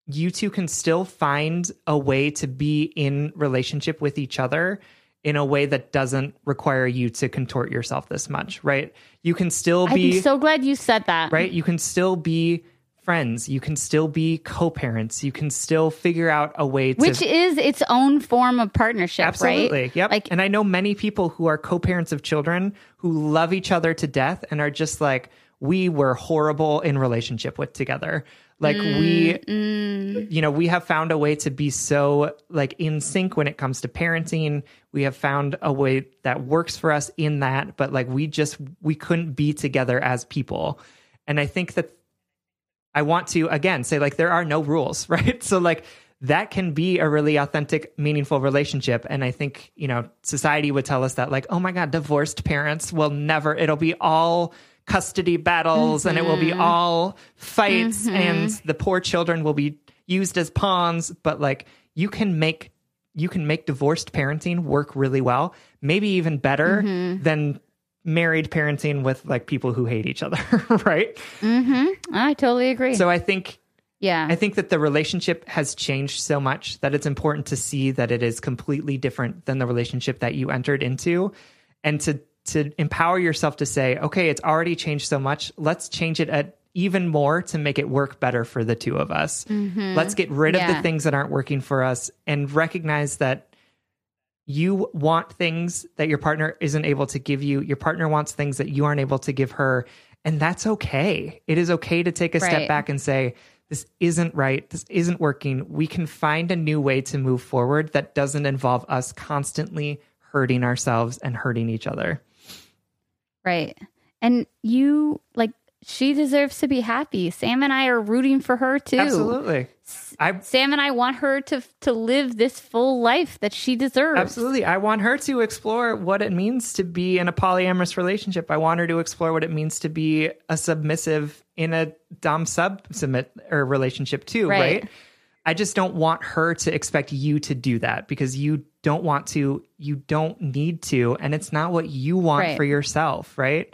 you two can still find a way to be in relationship with each other in a way that doesn't require you to contort yourself this much, right? You can still be i'm so glad you said that right? You can still be friends. You can still be co-parents. You can still figure out a way to which is its own form of partnership Absolutely. right Yep. like and I know many people who are co-parents of children who love each other to death and are just like, we were horrible in relationship with together. Like mm, we, mm. you know, we have found a way to be so like in sync when it comes to parenting. We have found a way that works for us in that, but like we just, we couldn't be together as people. And I think that I want to again say like there are no rules, right? So like that can be a really authentic, meaningful relationship. And I think, you know, society would tell us that like, oh my God, divorced parents will never, it'll be all custody battles and it will be mm-hmm. all fights mm-hmm. and the poor children will be used as pawns. But like you can make you can make divorced parenting work really well, maybe even better mm-hmm. than married parenting with like people who hate each other, right? Mm-hmm. i totally agree So I think Yeah. I think that the relationship has changed so much that it's important to see that it is completely different than the relationship that you entered into and to to empower yourself to say, okay, it's already changed so much. Let's change it at even more to make it work better for the two of us. Mm-hmm. Let's get rid of the things that aren't working for us and recognize that you want things that your partner isn't able to give you. Your partner wants things that you aren't able to give her. And that's okay. It is okay to take a step back and say, this isn't right. This isn't working. We can find a new way to move forward that doesn't involve us constantly hurting ourselves and hurting each other. Right. And you like she deserves to be happy. Sam and I are rooting for her too. Absolutely. I Sam and I want her to to live this full life that she deserves. Absolutely. I want her to explore what it means to be in a polyamorous relationship. I want her to explore what it means to be a submissive in a dom sub submit or relationship too, Right. right. I just don't want her to expect you to do that because you don't want to, you don't need to, and it's not what you want Right. for yourself, right?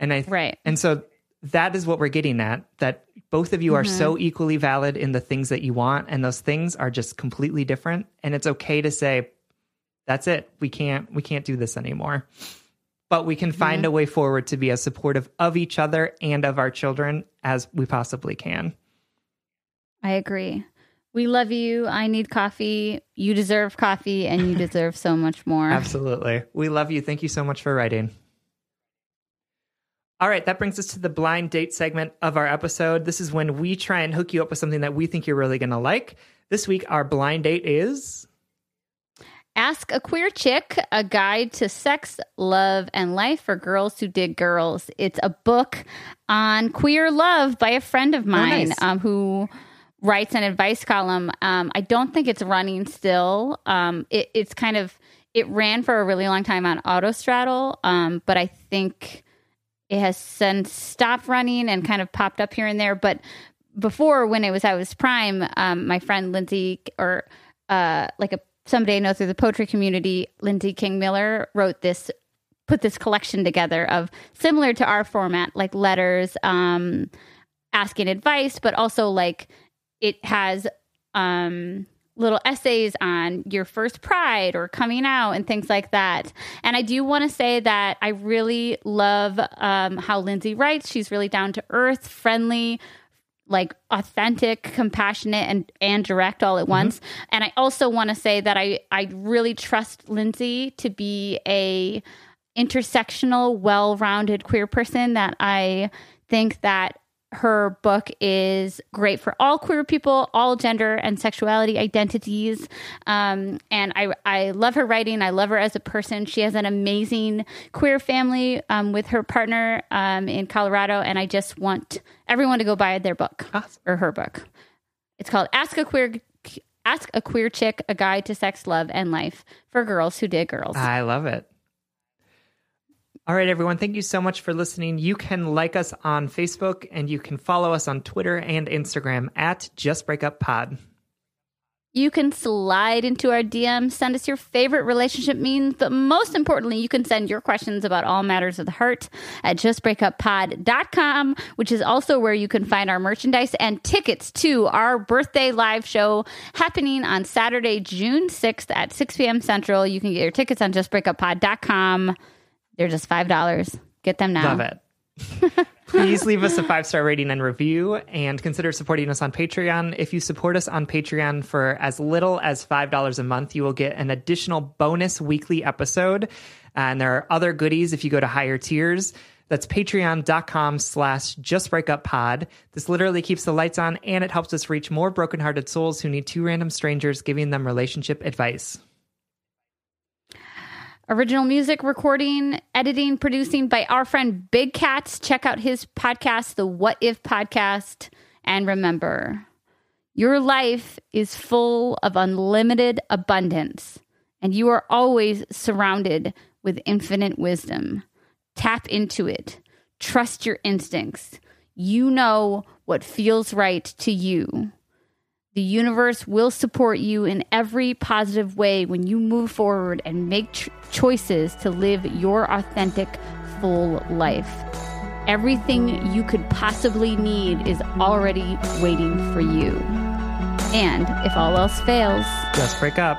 And I Right. and so that is what we're getting at that both of you are Mm-hmm. so equally valid in the things that you want and those things are just completely different and it's okay to say that's it we can't we can't do this anymore but we can find Mm-hmm. a way forward to be as supportive of each other and of our children as we possibly can I agree. We love you. I need coffee. You deserve coffee and you deserve so much more. absolutely we love you thank you so much for writing all right that brings us to the blind date segment of our episode this is when we try and hook you up with something that we think you're really going to like this week our blind date is Ask a Queer Chick, a guide to sex, love, and life for girls who dig girls. It's a book on queer love by a friend of mine nice. um, who writes an advice column. Um, I don't think it's running still. Um, it, it's kind of, it ran for a really long time on Autostraddle, um, but I think it has since stopped running and kind of popped up here and there. But before, when it was at its prime, um, my friend Lindsay, or uh, like a somebody I know through the poetry community, Lindsay King Miller, wrote this, put this collection together of similar to our format, like letters, um, asking advice, but also like it has um little essays on your first pride or coming out and things like that. And I do want to say that I really love um, how Lindsay writes. She's really down to earth, friendly, like authentic, compassionate, and and direct all at once. And I also want to say that I I really trust Lindsay to be a intersectional, well-rounded queer person. That I think that her book is great for all queer people, all gender and sexuality identities. Um, and I, I love her writing. I love her as a person. She has an amazing queer family um, with her partner um, in Colorado. And I just want everyone to go buy their book Awesome. or her book. It's called Ask a Queer. Ask a Queer Chick, a guide to sex, love, and life for girls who dig girls. I love it. All right, everyone. Thank you so much for listening. You can like us on Facebook and you can follow us on Twitter and Instagram at Just Breakup Pod. You can slide into our DMs, send us your favorite relationship memes, but most importantly, you can send your questions about all matters of the heart at justbreakuppod.com, which is also where you can find our merchandise and tickets to our birthday live show happening on Saturday, June 6th at 6 p.m. Central. You can get your tickets on justbreakuppod.com. They're just $5. Get them now. Love it. Please leave us a five star rating and review and consider supporting us on Patreon. If you support us on Patreon for as little as $5 a month, you will get an additional bonus weekly episode. And there are other goodies if you go to higher tiers. That's patreon.com slash justbreakuppod. This literally keeps the lights on and it helps us reach more brokenhearted souls who need two random strangers giving them relationship advice. Original music recording, editing, producing by our friend Big Cats. Check out his podcast, the What If Podcast. And remember, your life is full of unlimited abundance, and you are always surrounded with infinite wisdom. Tap into it, trust your instincts. You know what feels right to you. The universe will support you in every positive way when you move forward and make ch- choices to live your authentic, full life. everything you could possibly need is already waiting for you. And if all else fails, Just break up.